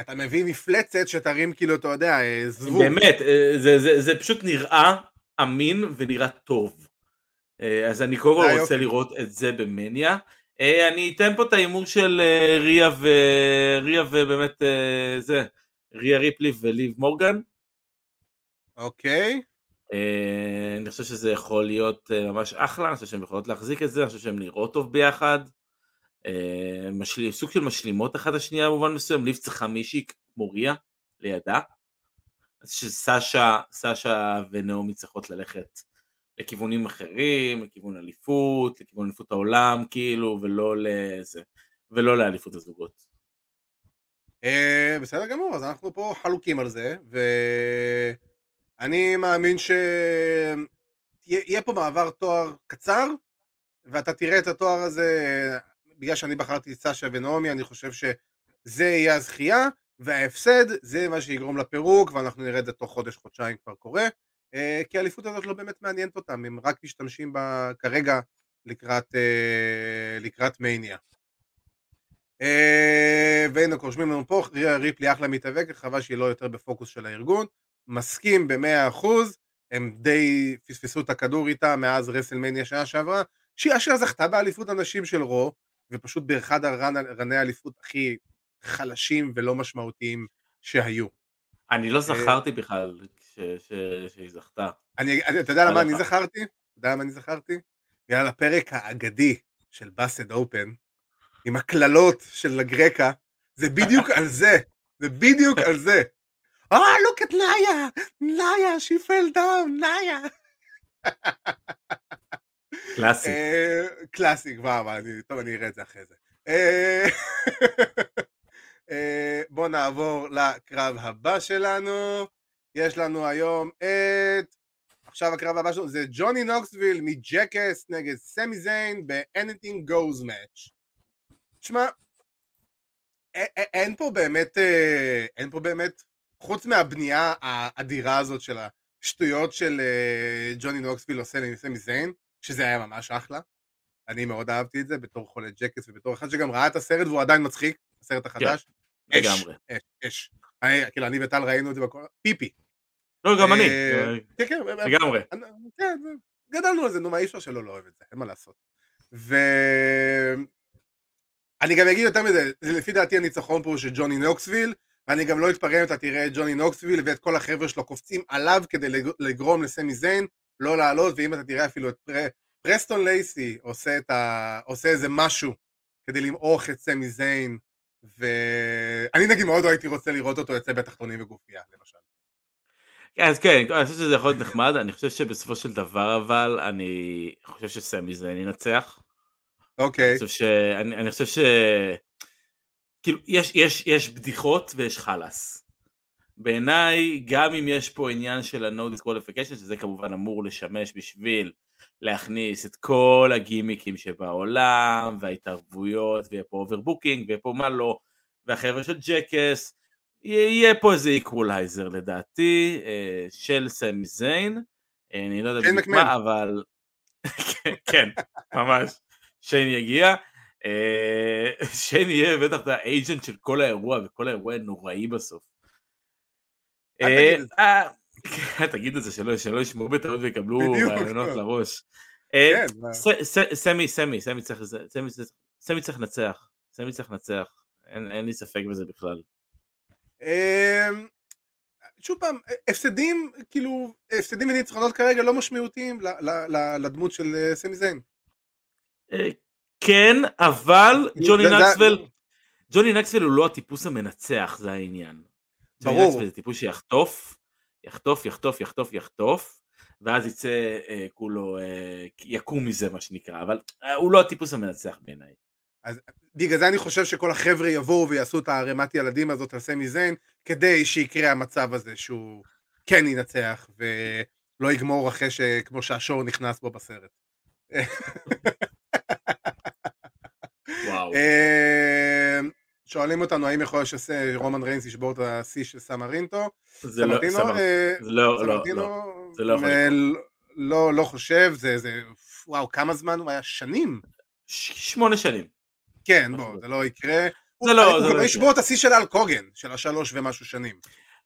Speaker 2: אתה מביא מפלצת שתרים כאילו, אתה יודע, אה, זבוב.
Speaker 3: באמת, אה, זה, זה, זה פשוט נראה אמין ונראה טוב. אה, אז אני קודם
Speaker 2: זה
Speaker 3: כל. רוצה לראות את זה במניה. אני אתן פה את ההימור של ריה ו... ריה ובאמת זה, ריה ריפלי וליב מורגן.
Speaker 2: אוקיי.
Speaker 3: אה, אני חושב שזה יכול להיות אה, ממש אחלה, אני חושב שהן יכולות להחזיק את זה, אני חושב שהן נראות טוב ביחד. אה, משל... סוג של משלימות אחת השנייה במובן מסוים, ליב צריכה מישהי כמו ריה לידה. אז שסשה, סשה ונעמי צריכות ללכת לכיוונים אחרים, לכיוון אליפות, לכיוון אליפות העולם, כאילו, ולא לזה, ולא לאליפות הזוגות.
Speaker 2: בסדר גמור, אז אנחנו פה חלוקים על זה, ואני מאמין שיהיה פה מעבר תואר קצר, ואתה תראה את התואר הזה, בגלל שאני בחרתי את סשה ונעמי, אני חושב שזה יהיה הזכייה, וההפסד זה מה שיגרום לפירוק, ואנחנו נראה את זה תוך חודש-חודשיים כבר קורה, אה, כי האליפות הזאת לא באמת מעניינת אותם, הם רק משתמשים בה כרגע לקראת, אה, לקראת מניה. אה, והנה רושמים לנו פה, ריפלי אחלה מתאבקת, חבל שהיא לא יותר בפוקוס של הארגון, מסכים במאה אחוז, הם די פספסו את הכדור איתה מאז רסלמניה שנה שעברה, שהיא אשר זכתה באליפות הנשים של רו, ופשוט באחד הרן- רני האליפות הכי חלשים ולא משמעותיים שהיו.
Speaker 3: אני לא זכרתי בכלל. שהיא זכתה.
Speaker 2: אתה יודע למה אני. זכרתי? אתה יודע למה אני זכרתי? בגלל הפרק האגדי של באסד אופן, עם הקללות של הגרקה, זה בדיוק על זה, זה בדיוק על זה. אה, look at נאיה, נאיה, she fell down, נאיה.
Speaker 3: קלאסי.
Speaker 2: אה, קלאסי, כבר, אבל אני, טוב, אני אראה את זה אחרי זה. אה, אה, בואו נעבור לקרב הבא שלנו. יש לנו היום את... עכשיו הקרב הבא שלנו זה ג'וני נוקסוויל מג'קאס נגד סמי זיין ב-Anything Goes Match. תשמע, אין פה באמת, אין פה באמת, חוץ מהבנייה האדירה הזאת של השטויות של אה, ג'וני נוקסוויל עושה לסמי זיין, שזה היה ממש אחלה. אני מאוד אהבתי את זה בתור חולה ג'קאס ובתור אחד שגם ראה את הסרט והוא עדיין מצחיק, הסרט החדש. אש,
Speaker 3: לגמרי.
Speaker 2: אש, אש. כאילו אני וטל ראינו את זה בכל... פיפי.
Speaker 3: לא, גם אני.
Speaker 2: אה, כן, כן,
Speaker 3: לגמרי.
Speaker 2: כן, גדלנו על זה, נו מה אי אפשר שלא לא אוהב את זה, אין מה לעשות. ו... אני גם אגיד יותר מזה, זה לפי דעתי הניצחון פה של ג'וני נוקסוויל, ואני גם לא אתפרע אם אתה תראה את ג'וני נוקסוויל ואת כל החבר'ה שלו קופצים עליו כדי לג- לגרום לסמי זיין לא לעלות, ואם אתה תראה אפילו את פר... פרסטון לייסי עושה, ה... עושה איזה משהו כדי למעוך את סמי זיין, ואני נגיד מאוד לא הייתי רוצה לראות אותו יוצא בתחתונים וגופייה, למשל.
Speaker 3: אז כן, אני חושב שזה יכול להיות נחמד, אני חושב שבסופו של דבר אבל, אני חושב שסמי זיין ינצח.
Speaker 2: אוקיי.
Speaker 3: אני חושב ש... אני, אני חושב ש... כאילו, יש, יש, יש בדיחות ויש חלאס. בעיניי, גם אם יש פה עניין של ה-No disqualification, שזה כמובן אמור לשמש בשביל להכניס את כל הגימיקים שבעולם, וההתערבויות, ויהיה פה overbooking, ויהיה פה מה לא, והחבר'ה של ג'קס, יהיה פה איזה איקוולייזר לדעתי, אה, של סמי זיין, אה, אני לא יודע בדיוק. מה, אבל... כן, כן, ממש. שיין יגיע. אה, שיין יהיה בטח את ה agent של כל האירוע, וכל האירוע נוראי בסוף. אה,
Speaker 2: תגיד את זה.
Speaker 3: אה, כן, תגיד את זה, שלא ישמעו בטעות ויקבלו. רעיונות לראש.
Speaker 2: כן,
Speaker 3: סמי, סמי, סמי צריך לנצח. סמי צריך לנצח. אין לי ספק בזה בכלל.
Speaker 2: אמ, שוב פעם, הפסדים, כאילו, הפסדים וניצחונות כרגע לא משמעותיים לדמות של סמי זיין.
Speaker 3: כן, אבל ג'וני נוקסוויל, ג'וני נוקסוויל הוא לא הטיפוס המנצח, זה העניין. ג'וני
Speaker 2: ברור.
Speaker 3: נקסוול זה טיפוס שיחטוף, יחטוף, יחטוף, יחטוף, יחטוף, ואז יצא אה, כולו, אה, יקום מזה מה שנקרא, אבל אה, הוא לא הטיפוס המנצח בעיניי.
Speaker 2: בגלל זה אני חושב שכל החבר'ה יבואו ויעשו את הערימת ילדים הזאת על סמי זיין, כדי שיקרה המצב הזה שהוא כן ינצח, ולא יגמור אחרי שכמו שהשור נכנס בו בסרט.
Speaker 3: וואו.
Speaker 2: אה, שואלים אותנו האם יכול להיות שרומן ריינס ישבור את השיא של סמרינטו.
Speaker 3: זה לא,
Speaker 2: אה,
Speaker 3: לא, לא, לא. זה לא יכול
Speaker 2: אה. לא, לא חושב, זה, זה, וואו, כמה זמן הוא היה? שנים.
Speaker 3: שמונה שנים.
Speaker 2: כן, בוא, זה לא יקרה.
Speaker 3: זה לא- זה לא
Speaker 2: ישבור את השיא של אל קוגן, של השלוש ומשהו שנים.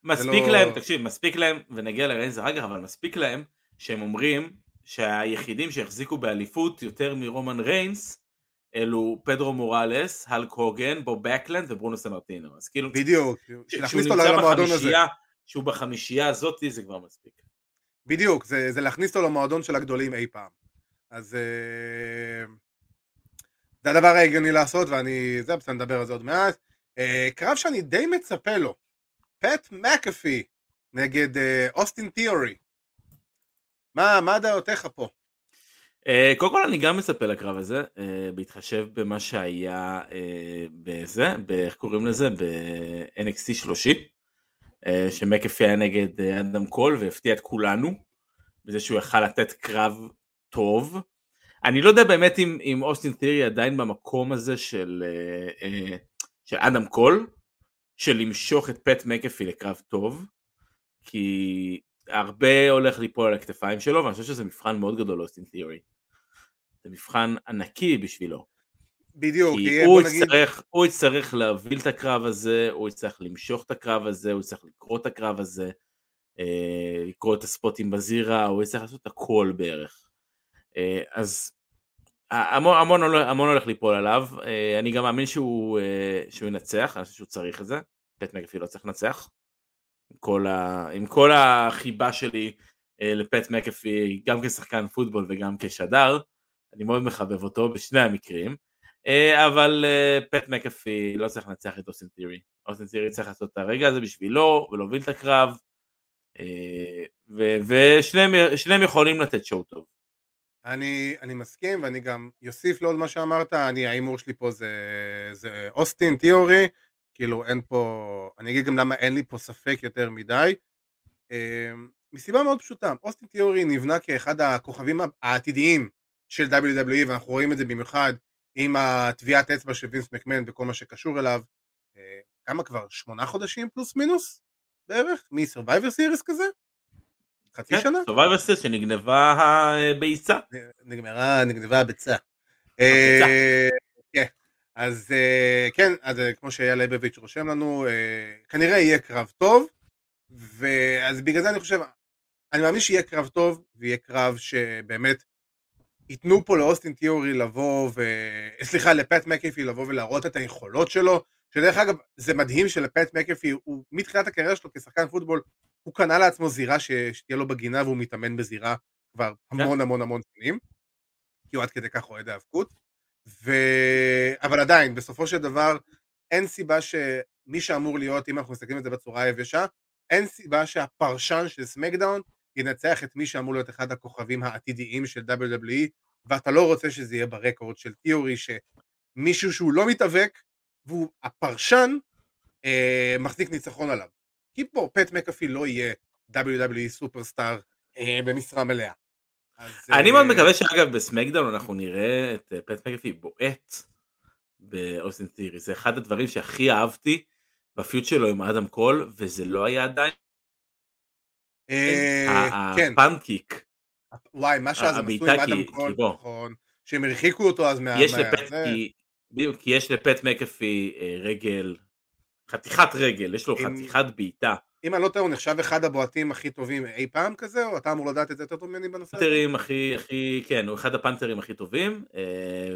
Speaker 3: מספיק
Speaker 2: לא-
Speaker 3: להם, תקשיב, מספיק להם, ונגיע לריינס אחר כך, אבל מספיק להם שהם אומרים שהיחידים שהחזיקו באליפות יותר מרומן ריינס אלו פדרו מוראלס, הלק הוגן, בוב בקלנד וברונו סמרטינו. אז כאילו,
Speaker 2: בדיוק,
Speaker 3: שהוא
Speaker 2: להכניס אותו למועדון הזה.
Speaker 3: בחמישייה, שהוא בחמישייה הזאתי זה כבר מספיק.
Speaker 2: בדיוק, זה, זה להכניס אותו למועדון של הגדולים אי פעם. אז אה, זה הדבר ההגיוני לעשות, ואני, זה בסדר, נדבר על זה עוד מעט. אה, קרב שאני די מצפה לו, פט מקאפי נגד אה, אוסטין תיאורי. מה, מה דעותיך פה?
Speaker 3: Uh, קודם כל אני גם מצפה לקרב הזה, uh, בהתחשב במה שהיה uh, בזה, איך קוראים לזה? ב-NXT 30, uh, היה נגד אדם קול והפתיע את כולנו, בזה שהוא יכל לתת קרב טוב. אני לא יודע באמת אם, אם אוסטין תירי עדיין במקום הזה של, של אדם קול, של למשוך את פט מקאפי לקרב טוב, כי הרבה הולך ליפול על הכתפיים שלו, ואני חושב שזה מבחן מאוד גדול לאוסטין תיאורי. זה מבחן ענקי בשבילו.
Speaker 2: בדיוק,
Speaker 3: כי
Speaker 2: יהיה,
Speaker 3: הוא
Speaker 2: בוא נגיד,
Speaker 3: יצטרך, הוא יצטרך להוביל את הקרב הזה, הוא יצטרך למשוך את הקרב הזה, הוא יצטרך לקרוא את הקרב הזה, אה, לקרוא את הספוטים בזירה, הוא יצטרך לעשות הכל בערך. אה, אז המון, המון, המון הולך ליפול עליו, אה, אני גם מאמין שהוא, שהוא ינצח, אני חושב שהוא צריך את זה, פט מקאפי לא צריך לנצח. עם כל, ה, עם כל החיבה שלי לפט מקאפי, גם כשחקן פוטבול וגם כשדר, אני מאוד מחבב אותו בשני המקרים, אה, אבל אה, פט מקאפי לא צריך לנצח את אוסטין תירי. אוסטין תירי צריך לעשות את הרגע הזה בשבילו ולהוביל את הקרב, אה, ושניהם שניהם יכולים לתת שואו טוב.
Speaker 2: אני, אני מסכים, ואני גם אוסיף לעוד מה שאמרת, אני, ההימור שלי פה זה, זה אוסטין תיאורי, כאילו אין פה, אני אגיד גם למה אין לי פה ספק יותר מדי, אה, מסיבה מאוד פשוטה, אוסטין תיאורי נבנה כאחד הכוכבים העתידיים של WWE, ואנחנו רואים את זה במיוחד עם הטביעת אצבע של וינס מקמן וכל מה שקשור אליו, אה, כמה כבר? שמונה חודשים פלוס מינוס? בערך? מ-Survivor Series כזה? חצי שנה?
Speaker 3: Survivor Series שנגנבה הביצה.
Speaker 2: נגמרה, נגנבה הביצה.
Speaker 3: הביצה.
Speaker 2: אה, כן, אז אה, כן, אז כמו שאייל ליבוביץ' רושם לנו, אה, כנראה יהיה קרב טוב, ואז בגלל זה אני חושב, אני מאמין שיהיה קרב טוב, ויהיה קרב שבאמת ייתנו פה לאוסטין תיאורי לבוא ו... סליחה, לפט מקאפי לבוא ולהראות את היכולות שלו, שדרך אגב, זה מדהים שלפט מקאפי, הוא מתחילת הקריירה שלו כשחקן פוטבול, הוא קנה לעצמו זירה ש... שתהיה לו בגינה והוא מתאמן בזירה כבר המון המון המון שנים, כי הוא עד כדי כך אוהד האבקות, ו... אבל עדיין, בסופו של דבר, אין סיבה שמי שאמור להיות, אם אנחנו מסתכלים על זה בצורה היבשה, אין סיבה שהפרשן של סמקדאון ינצח את מי שאמור להיות אחד הכוכבים העתידיים של WWE, ואתה לא רוצה שזה יהיה ברקורד של תיאורי, שמישהו שהוא לא מתאבק, והוא הפרשן, אה, מחזיק ניצחון עליו. כי פה פט מקאפי לא יהיה WWE superstar אה, במשרה מלאה. אז,
Speaker 3: אני
Speaker 2: אה,
Speaker 3: מאוד מקווה שאגב בסמקדאון אנחנו נראה את אה, פט מקאפי בועט באוסטין תירי, זה אחד הדברים שהכי אהבתי ב feud שלו עם אדם קול, וזה לא היה עדיין,
Speaker 2: אה, כן,
Speaker 3: ה punt kick,
Speaker 2: וואי, מה שאז הם עשו עם אדם קול. נכון, שהם הרחיקו אותו אז מה...
Speaker 3: יש לפט, בדיוק, כי יש לפט מקאפי אה, רגל, חתיכת רגל, יש לו חתיכת בעיטה,
Speaker 2: אם אני לא טועה, הוא נחשב אחד הבועטים הכי טובים אי פעם כזה, או אתה אמור לדעת את זה יותר טוב ממני בנושא הזה?
Speaker 3: פנתרים הכי, הכי, כן, הוא אחד הפנתרים הכי טובים, אה,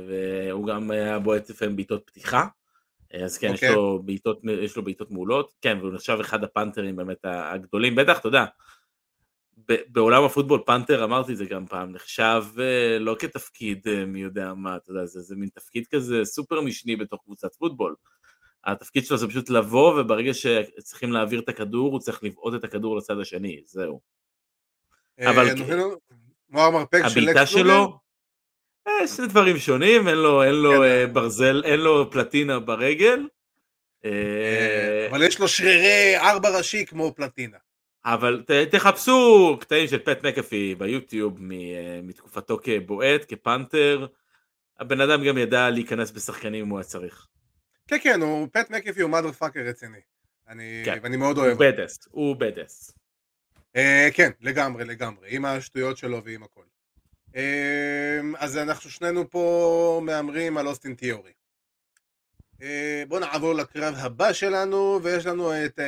Speaker 3: והוא גם היה בועט לפעמים בעיטות פתיחה, אה, אז כן, יש
Speaker 2: אוקיי.
Speaker 3: לו בעיטות, יש לו בעיטות מעולות, כן, והוא נחשב אחד הפנתרים באמת הגדולים, בטח, אתה יודע, בעולם הפוטבול פנתר, אמרתי את זה גם פעם, נחשב uh, לא כתפקיד uh, מי יודע מה, אתה יודע, זה, זה מין תפקיד כזה סופר משני בתוך קבוצת פוטבול. התפקיד שלו זה פשוט לבוא, וברגע שצריכים להעביר את הכדור, הוא צריך לבעוט את הכדור לצד השני, זהו.
Speaker 2: אבל
Speaker 3: הבעיטה שלו, שני דברים שונים, אין לו, אין לו כן. ברזל, אין לו פלטינה ברגל.
Speaker 2: אבל יש לו שרירי ארבע ראשי כמו פלטינה.
Speaker 3: אבל ת, תחפשו קטעים של פט מקאפי ביוטיוב מתקופתו כבועט, כפנתר. הבן אדם גם ידע להיכנס בשחקנים אם הוא היה צריך.
Speaker 2: כן כן, הוא פט מקאפי הוא מאדר פאקר רציני. אני, כן. ואני מאוד אוהב.
Speaker 3: הוא בדס, הוא בדס.
Speaker 2: Uh, כן, לגמרי, לגמרי, עם השטויות שלו ועם הכל. Uh, אז אנחנו שנינו פה מהמרים על אוסטין תיאורי. אה, בואו נעבור לקרב הבא שלנו, ויש לנו את אה,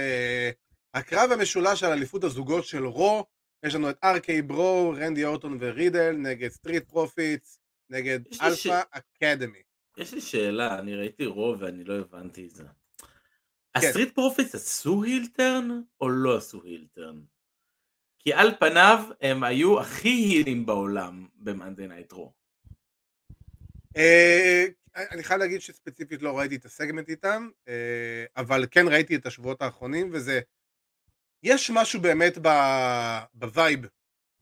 Speaker 2: הקרב המשולש על אליפות הזוגות של רו, יש לנו את RK-Bro, רנדי אורטון ורידל, נגד Street Profits, נגד Alpha. Academy.
Speaker 3: יש לי שאלה, אני ראיתי רו ואני לא הבנתי את זה. כן. ה Street Profits עשו heel turn או לא עשו heel turn? כי על פניו הם היו הכי heelים בעולם ב Monday Night Raw.
Speaker 2: אני חייב להגיד שספציפית לא ראיתי את הסגמנט איתם, אה, אבל כן ראיתי את השבועות האחרונים, וזה יש משהו באמת ב vibe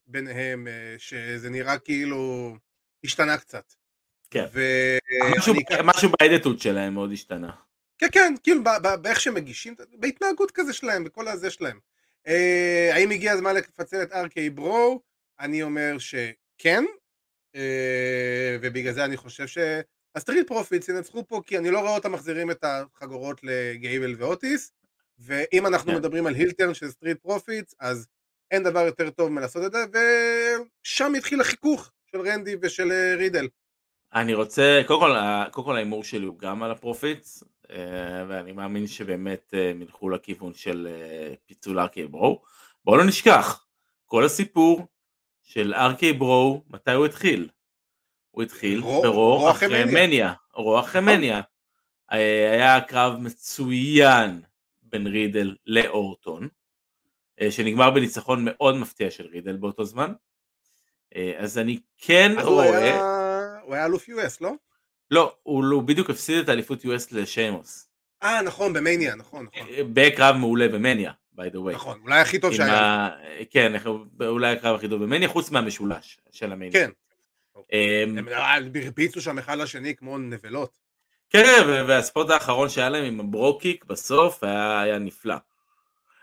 Speaker 2: ביניהם, אה, שזה נראה כאילו השתנה קצת.
Speaker 3: כן. ו... משהו, אני... משהו באדיטות שלהם מאוד השתנה.
Speaker 2: כן, כן, כאילו באיך שהם מגישים, בהתנהגות כזה שלהם, בכל הזה שלהם. אה, האם הגיע הזמן לפצל את RK-Bro? אני אומר שכן, אה, ובגלל זה אני חושב שה Street Profits ינצחו פה, כי אני לא רואה אותם מחזירים את החגורות לגייבל ואוטיס, ואם אנחנו yeah. כן. מדברים על heel turn של Street Profits, אז אין דבר יותר טוב מלעשות את זה, ושם התחיל החיכוך של רנדי ושל אה, רידל.
Speaker 3: אני רוצה, קודם כל, קודם כל ההימור שלי הוא גם על ה Profits, ואני מאמין שבאמת אה, הם ילכו לכיוון של פיצול RK-Bro. בואו לא נשכח, כל הסיפור של ארקי ברו, מתי הוא התחיל? הוא התחיל ברו אחרי מניה, רו אחרי נכון. מניה. היה קרב מצוין בין רידל לאורטון, אה, שנגמר בניצחון מאוד מפתיע של רידל באותו זמן. אה, אז אני כן
Speaker 2: אז רואה... הוא היה אלוף US, לא?
Speaker 3: לא, הוא, הוא בדיוק הפסיד את האליפות US לשיימוס.
Speaker 2: אה, נכון, במניה, נכון, נכון.
Speaker 3: אה, בקרב מעולה במניה, by the way.
Speaker 2: נכון, אולי הכי טוב שהיה. ה...
Speaker 3: כן, אולי הקרב הכי טוב במניה, חוץ מהמשולש של המניה.
Speaker 2: כן. הם הרביצו שם אחד לשני כמו נבלות.
Speaker 3: כן, והספורט האחרון שהיה להם עם הברוקיק בסוף היה, היה נפלא.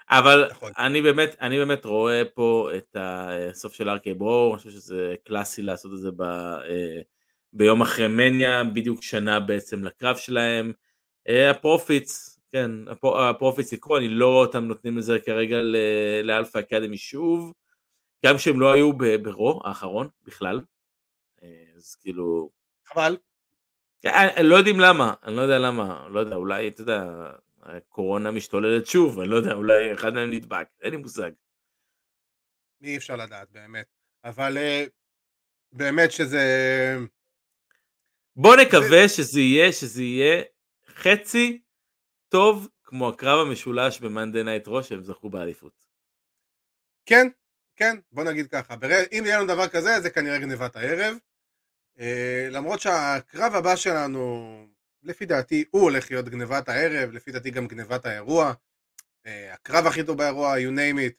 Speaker 3: אבל נכון. אני באמת, אני באמת רואה פה את הסוף של ארקי ברו, אני חושב שזה קלאסי לעשות את זה ב, אה, ביום אחרי מניה, בדיוק שנה בעצם לקרב שלהם. אה, ה Profits, כן, ה Profits יקרו, אני לא רואה אותם נותנים לזה כרגע ל Alpha Academy שוב, גם כשהם לא היו ברו האחרון בכלל, אה, אז כאילו...
Speaker 2: חבל.
Speaker 3: אני לא יודעים למה, אני לא יודע למה, לא יודע, אולי, אתה יודע, הקורונה משתוללת שוב, אני לא יודע, אולי אחד מהם נדבק, אין לי מושג.
Speaker 2: אי אפשר לדעת, באמת. אבל אה, באמת שזה...
Speaker 3: בוא נקווה שזה יהיה, שזה יהיה חצי טוב כמו הקרב המשולש במאנדי נייט ראש שהם זכו באליפות.
Speaker 2: כן, כן, בוא נגיד ככה, אם יהיה לנו דבר כזה, זה כנראה גניבת הערב. אה, למרות שהקרב הבא שלנו, לפי דעתי, הוא הולך להיות גנבת הערב, לפי דעתי גם גנבת האירוע. אה, הקרב הכי טוב באירוע, you name it,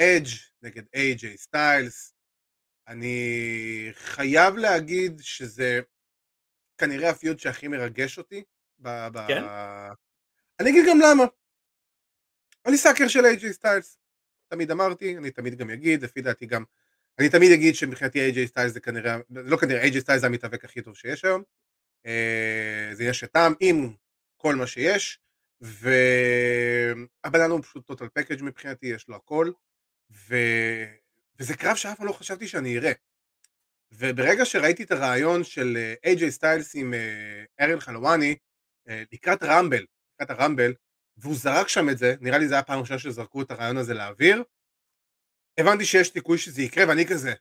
Speaker 2: אדג' נגד איי-ג'יי סטיילס. אני חייב להגיד שזה כנראה ה feud שהכי מרגש אותי. ב- ב- כן? אני אגיד גם למה. אני sucker של איי-ג'יי סטיילס. תמיד אמרתי, אני תמיד גם אגיד, לפי דעתי גם אני תמיד אגיד שמבחינתי איי-ג'יי סטיילס זה כנראה, לא כנראה, איי-ג'יי סטיילס זה המתאבק הכי טוב שיש היום. אה, זה יש את עם כל מה שיש, והבן אדם הוא פשוט טוטל פקאג' מבחינתי, יש לו הכל, ו... וזה קרב שאף פעם לא חשבתי שאני אראה. וברגע שראיתי את הרעיון של איי-ג'יי סטיילס עם ארן חלואני, לקראת רמבל, לקראת הרמבל, והוא זרק שם את זה, נראה לי זה היה פעם ראשונה שזרקו את הרעיון הזה לאוויר, הבנתי שיש סיכוי שזה יקרה ואני כזה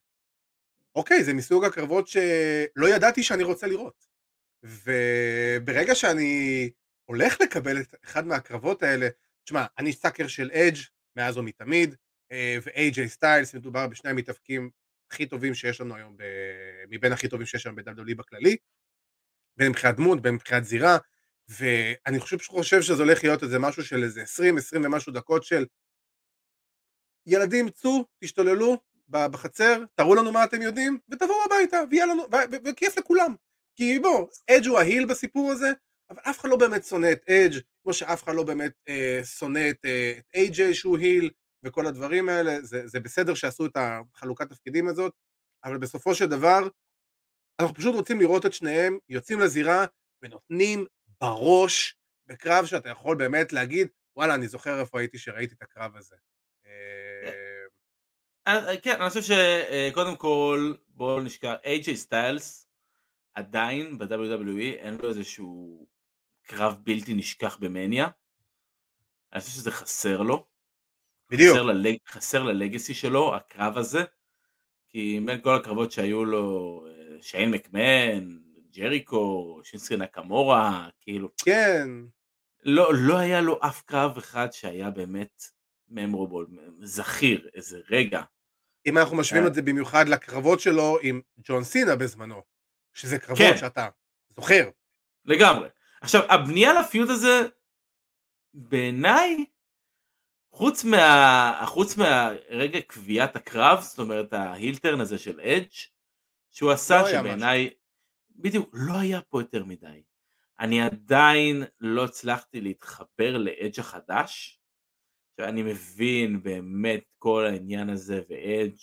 Speaker 2: אוקיי זה מסוג הקרבות שלא ידעתי שאני רוצה לראות. וברגע שאני הולך לקבל את אחד מהקרבות האלה תשמע אני סאקר של אדג' מאז ומתמיד ו-AJ סטיילס, מדובר בשני המתאבקים הכי טובים שיש לנו היום, ב... מבין הכי טובים שיש היום ב-WWE בכללי, בין מבחינת דמות, בין מבחינת זירה, ואני חושב, חושב שזה הולך להיות איזה משהו של איזה 20, 20 ומשהו דקות של ילדים, צאו, תשתוללו בחצר, תראו לנו מה אתם יודעים, ותבואו הביתה, ויהיה לנו, וכיף לכולם. כי בוא, אדג' הוא ההיל בסיפור הזה, אבל אף אחד לא באמת שונא את אדג', כמו שאף אחד לא באמת אה, שונא את, אה, את AJ שהוא היל, וכל הדברים האלה, זה, זה בסדר שעשו את החלוקת תפקידים הזאת, אבל בסופו של דבר, אנחנו פשוט רוצים לראות את שניהם יוצאים לזירה ונותנים בראש בקרב שאתה יכול באמת להגיד, וואלה, אני זוכר איפה הייתי שראיתי את הקרב הזה.
Speaker 3: אה, אה, כן, אני חושב שקודם כל, בואו נשכח, AJ סטיילס עדיין ב-WWE אין לו איזשהו קרב בלתי נשכח במניה. אני חושב שזה חסר לו.
Speaker 2: בדיוק.
Speaker 3: חסר, ללג, חסר ללגסי שלו, הקרב הזה. כי בין כל הקרבות שהיו לו, אה, שיין מקמן, ג'ריקו, שינסקי נקמורה, כאילו...
Speaker 2: כן.
Speaker 3: לא, לא היה לו אף קרב אחד שהיה באמת ממרובול, זכיר, איזה רגע.
Speaker 2: אם אנחנו משווים את זה במיוחד לקרבות שלו עם ג'ון סינה בזמנו, שזה קרבות כן. שאתה זוכר.
Speaker 3: לגמרי. עכשיו, הבנייה לפיוט הזה, בעיניי, חוץ, מה, חוץ מהרגע קביעת הקרב, זאת אומרת ההילטרן הזה של אדג' שהוא עשה, לא שבעיניי, בדיוק, לא היה פה יותר מדי. אני עדיין לא הצלחתי להתחבר לאדג' החדש, שאני מבין באמת כל העניין הזה, ואדג'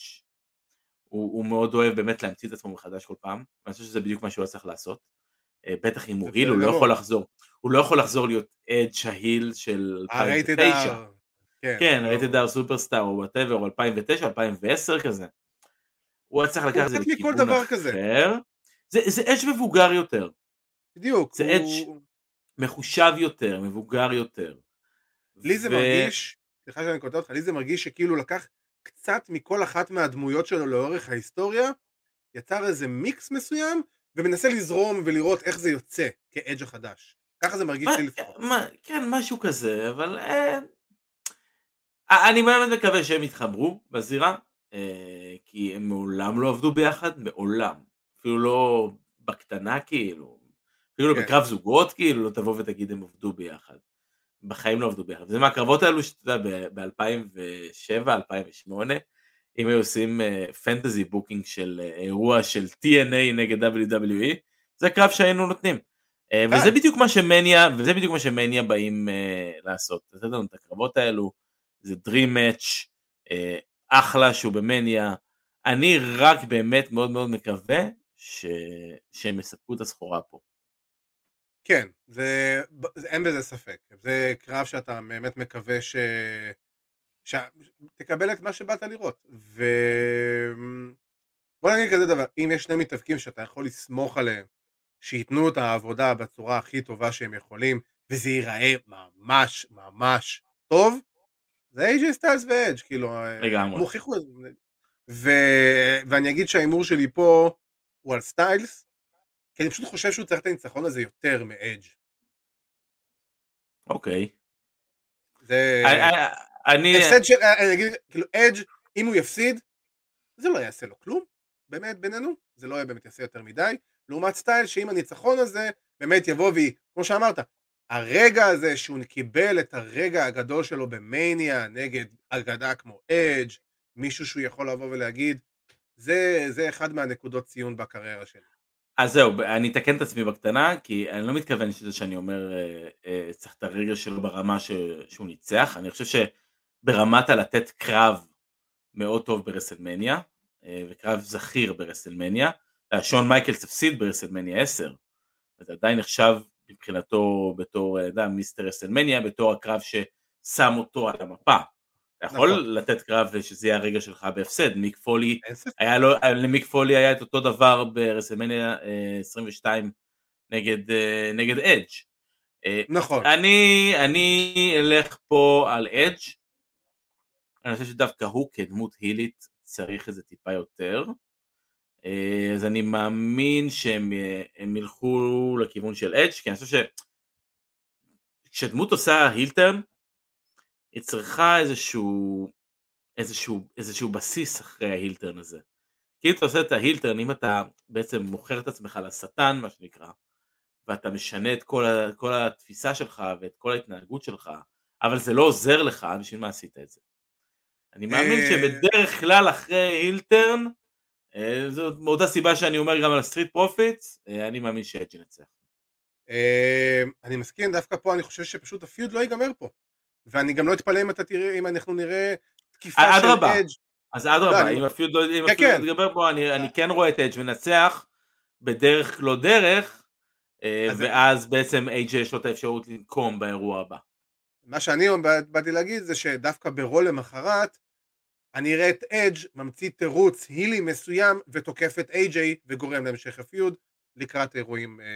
Speaker 3: הוא, הוא מאוד אוהב באמת להמציא את עצמו מחדש כל פעם, ואני חושב שזה בדיוק מה שהוא צריך לעשות. אה, בטח אם הוא heel, הוא לא יכול לחזור, הוא לא יכול לחזור להיות אדג' ה heel של 2009. כן, כן Rated R Superstar או whatever, או 2009, 2010 כזה. הוא היה צריך לקחת את זה לכיוון אחר. זה, זה אדג' מבוגר יותר.
Speaker 2: בדיוק.
Speaker 3: זה אדג' הוא... מחושב יותר, מבוגר יותר.
Speaker 2: לי זה ו... מרגיש, סליחה שאני כותב אותך, לי זה מרגיש שכאילו לקח קצת מכל אחת מהדמויות שלו לאורך ההיסטוריה, יצר איזה מיקס מסוים, ומנסה לזרום ולראות איך זה יוצא כאדג' החדש. ככה זה מרגיש לי לפחות.
Speaker 3: כן, משהו כזה, אבל... אה, אני באמת מקווה שהם יתחברו בזירה, אה, כי הם מעולם לא עבדו ביחד, מעולם. אפילו לא בקטנה כאילו, אפילו לא כן. בקרב זוגות כאילו, לא תבוא ותגיד הם עבדו ביחד. בחיים לא עבדו ביחד. זה מהקרבות האלו שאתה יודע, ב-2007, 2008, אם היו עושים fantasy אה, booking של אה, אירוע של TNA נגד WWE, זה הקרב שהיינו נותנים. אה, וזה בדיוק מה שמניה, וזה בדיוק מה שמניה באים לעשות. לתת לנו את הקרבות האלו, זה Dream Match, אה, אחלה שהוא במניה, אני רק באמת מאוד מאוד מקווה ש... שהם יספקו את הסחורה פה.
Speaker 2: כן, זה, זה, אין בזה ספק, זה קרב שאתה באמת מקווה ש... שתקבל את מה שבאת לראות, ו... בוא נגיד כזה דבר, אם יש שני מתאבקים שאתה יכול לסמוך עליהם, שייתנו את העבודה בצורה הכי טובה שהם יכולים, וזה ייראה ממש ממש טוב, זה אייג'י סטיילס ואדג', כאילו,
Speaker 3: אה, לגמרי. הם
Speaker 2: הוכיחו את זה. ו... ואני אגיד שההימור שלי פה הוא על סטיילס, כי אני פשוט חושב שהוא צריך את הניצחון הזה יותר מאדג'.
Speaker 3: אוקיי.
Speaker 2: זה... אני... הפסד של... אני אגיד, כאילו, אדג', אם הוא יפסיד, זה לא יעשה לו כלום, באמת, בינינו, זה לא באמת יעשה יותר מדי, לעומת סטיילס שאם הניצחון הזה באמת יבוא והיא, כמו שאמרת, הרגע הזה שהוא קיבל את הרגע הגדול שלו במניה נגד אגדה כמו אדג', מישהו שהוא יכול לבוא ולהגיד, זה, זה אחד מהנקודות ציון בקריירה שלי.
Speaker 3: אז זהו, אני אתקן את עצמי בקטנה, כי אני לא מתכוון שזה שאני אומר אה, אה, צריך את הרגע שלו ברמה ש... שהוא ניצח, אני חושב שברמת הלתת קרב מאוד טוב ברסלמניה, אה, וקרב זכיר ברסלמניה, שון מייקלס הפסיד ברסלמניה 10, זה עדיין נחשב מבחינתו בתור אה, מיסטר רסלמניה, בתור הקרב ששם אותו על המפה. אתה יכול נכון. לתת קרב שזה יהיה הרגע שלך בהפסד, מיק פולי, היה לו, למיק פולי היה את אותו דבר ברסלמניה 22 אה, נגד, אה, נגד אדג'.
Speaker 2: נכון.
Speaker 3: אני, אני אלך פה על אדג', אני חושב שדווקא הוא כדמות הילית צריך איזה טיפה יותר. אה, אז אני מאמין שהם אה, ילכו לכיוון של אדג' כי אני חושב שכשדמות עושה הילטרן היא צריכה איזשהו איזשהו, איזשהו בסיס אחרי ההילטרן הזה. כי אם אתה עושה את ההילטרן, אם אתה בעצם מוכר את עצמך לשטן, מה שנקרא, ואתה משנה את כל, ה, כל התפיסה שלך ואת כל ההתנהגות שלך, אבל זה לא עוזר לך, בשביל מה עשית את זה? אני מאמין
Speaker 2: אה,
Speaker 3: שבדרך כלל אחרי heel turn, זאת מאותה סיבה שאני אומר גם על סטריט פרופיטס, אה, אני מאמין שאדג' ינצח.
Speaker 2: אה, אני מסכים, דווקא פה אני חושב שפשוט ה feud לא ייגמר פה. ואני גם לא אתפלא אם אתה תראה, אם אנחנו נראה תקיפה של. אדג'.
Speaker 3: אז
Speaker 2: לא,
Speaker 3: אדרבה,
Speaker 2: אני-
Speaker 3: אם ה feud לא
Speaker 2: כן,
Speaker 3: ה feud
Speaker 2: כן.
Speaker 3: יתגבר פה, אני כן רואה את אדג' מנצח בדרך לא דרך, אה, ואז בעצם אייג'יי יש לו את האפשרות לנקום באירוע הבא.
Speaker 2: מה שאני בא- באתי להגיד זה שדווקא ברו למחרת, אני אראה את אדג' ממציא תירוץ הילי מסוים ותוקף את איי-ג'יי וגורם להמשך ה feud לקראת אירועים אה,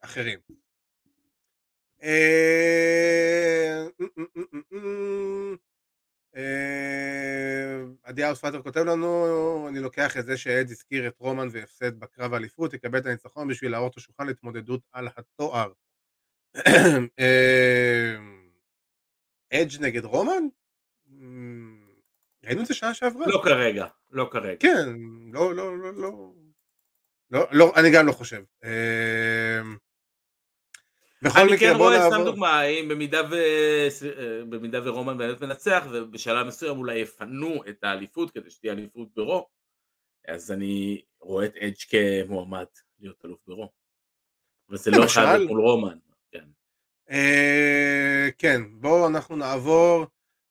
Speaker 2: אחרים. אה, אה, עדי האוס פאטר כותב לנו, אני לוקח את זה שאדג' הזכיר את רומן והפסד בקרב האליפות, יקבל את הניצחון בשביל להראות לשולחן להתמודדות על התואר. אה, אדג' נגד רומן? ראינו את זה שעה שעברה.
Speaker 3: לא כרגע, לא כרגע.
Speaker 2: כן, לא, לא, לא, לא. לא, לא, אני גם לא חושב. אמ, בכל
Speaker 3: אני
Speaker 2: מקרה,
Speaker 3: כן
Speaker 2: בוא
Speaker 3: רואה, סתם
Speaker 2: נעבור.
Speaker 3: דוגמה, אם במידה, ו... אה, במידה ורומן באמת מנצח, ובשלב מסוים אולי יפנו את האליפות כדי שתהיה אליפות ברו, אז אני רואה את אדג' כמועמד להיות אלוף ברו. וזה לא
Speaker 2: למשל?
Speaker 3: חייב מול רומן. כן.
Speaker 2: אה, כן, בואו אנחנו נעבור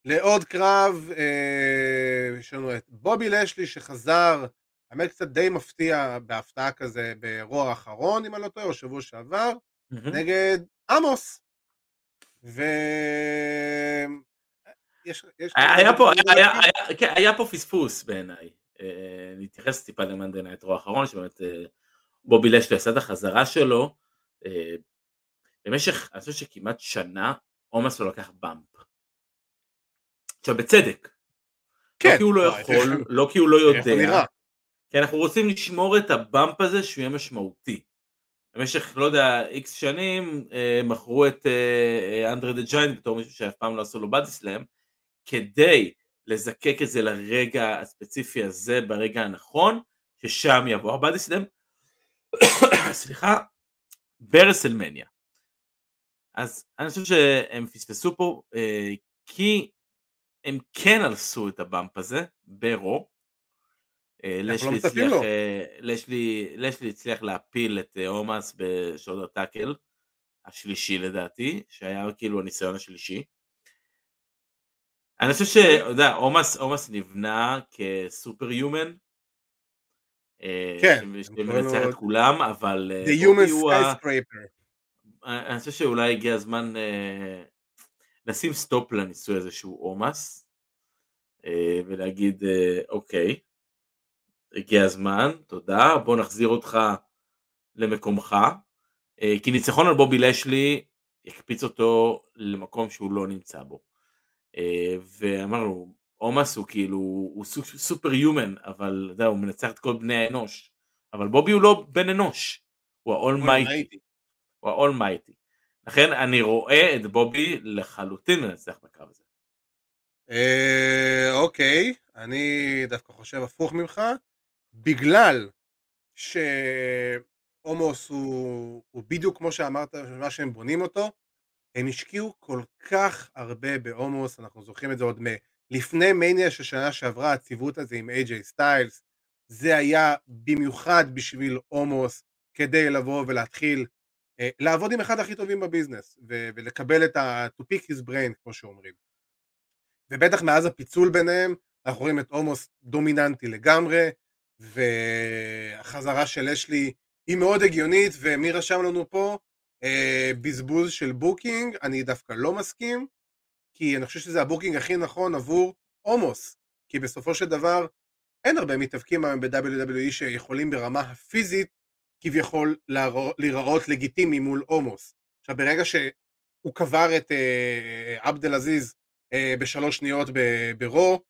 Speaker 2: לעוד קרב. אה, יש לנו את בובי לשלי שחזר, האמת קצת די מפתיע בהפתעה כזה ברוע האחרון, אם אני לא טועה, או שבוע שעבר. נגד עמוס. ו... יש, יש
Speaker 3: היה היה פה, היה- היה- היה- כן, היה פה פספוס בעיניי. אה, נתייחס טיפה ל Monday Night Raw האחרון, שבאמת אה, בובי לשלי עשה את החזרה שלו. במשך, אני חושב שכמעט שנה, אומוס לא לקח bump. עכשיו בצדק.
Speaker 2: כן,
Speaker 3: לא כי הוא לא יכול,
Speaker 2: איך-
Speaker 3: לא כי הוא לא יודע. כי אנחנו רוצים לשמור את ה bump הזה שהוא יהיה משמעותי. במשך, לא יודע, איקס שנים, אה, מכרו את אנדרי דה ג'יינט בתור מישהו שאף פעם לא עשו לו body slam, כדי לזקק את זה לרגע הספציפי הזה, ברגע הנכון, ששם יבוא הבדי סלאם, סליחה, ברסלמניה. אז אני חושב שהם פספסו פה, אה, כי הם כן הרסו את הבאמפ הזה, ברו, אה,
Speaker 2: לא
Speaker 3: לשלי
Speaker 2: מצפים
Speaker 3: הצליח. אה, לשלי, לשלי הצליח להפיל את אה, עומס בשודר טאקל, השלישי לדעתי, שהיה כאילו הניסיון השלישי. אני חושב שאתה יודע, עומס, עומס נבנה כסופר יומן.
Speaker 2: כן,
Speaker 3: שמנצח את כולם, אבל אה,
Speaker 2: The Human Skyscraper.
Speaker 3: אני חושב שאולי הגיע הזמן אה, לשים סטופ לניסוי הזה שהוא עומס, אה, ולהגיד אה, אוקיי, הגיע הזמן, תודה, בוא נחזיר אותך למקומך, אה, כי ניצחון על בובי לשלי יקפיץ אותו למקום שהוא לא נמצא בו. ואמרנו, עומס הוא כאילו, הוא סו- סופר יומן, אבל אתה יודע, הוא מנצח את כל בני האנוש, אבל בובי הוא לא בן אנוש, הוא האולמייטי. הוא האולמייטי. לכן אני רואה את בובי לחלוטין מנצח בקרב הזה.
Speaker 2: אה, אוקיי, אני דווקא חושב הפוך ממך, בגלל שהומוס הוא, הוא בדיוק כמו שאמרת, מה שהם בונים אותו, הם השקיעו כל כך הרבה בהומוס, אנחנו זוכרים את זה עוד מלפני מניה של שנה שעברה, הציוות הזה עם איי-ג'יי סטיילס, זה היה במיוחד בשביל הומוס, כדי לבוא ולהתחיל לעבוד עם אחד הכי טובים בביזנס, ו- ולקבל את ה- to pick his brain, כמו שאומרים. ובטח מאז הפיצול ביניהם, אנחנו רואים את אומוס דומיננטי לגמרי, והחזרה של לשלי היא מאוד הגיונית, ומי רשם לנו פה? אה, בזבוז של booking, אני דווקא לא מסכים, כי אני חושב שזה ה booking הכי נכון עבור אומוס, כי בסופו של דבר אין הרבה מתאבקים היום ב-WWE שיכולים ברמה הפיזית כביכול להיראות לגיטימי מול אומוס. עכשיו ברגע שהוא קבר את אה, עבד אל עזיז אה, בשלוש שניות ברו,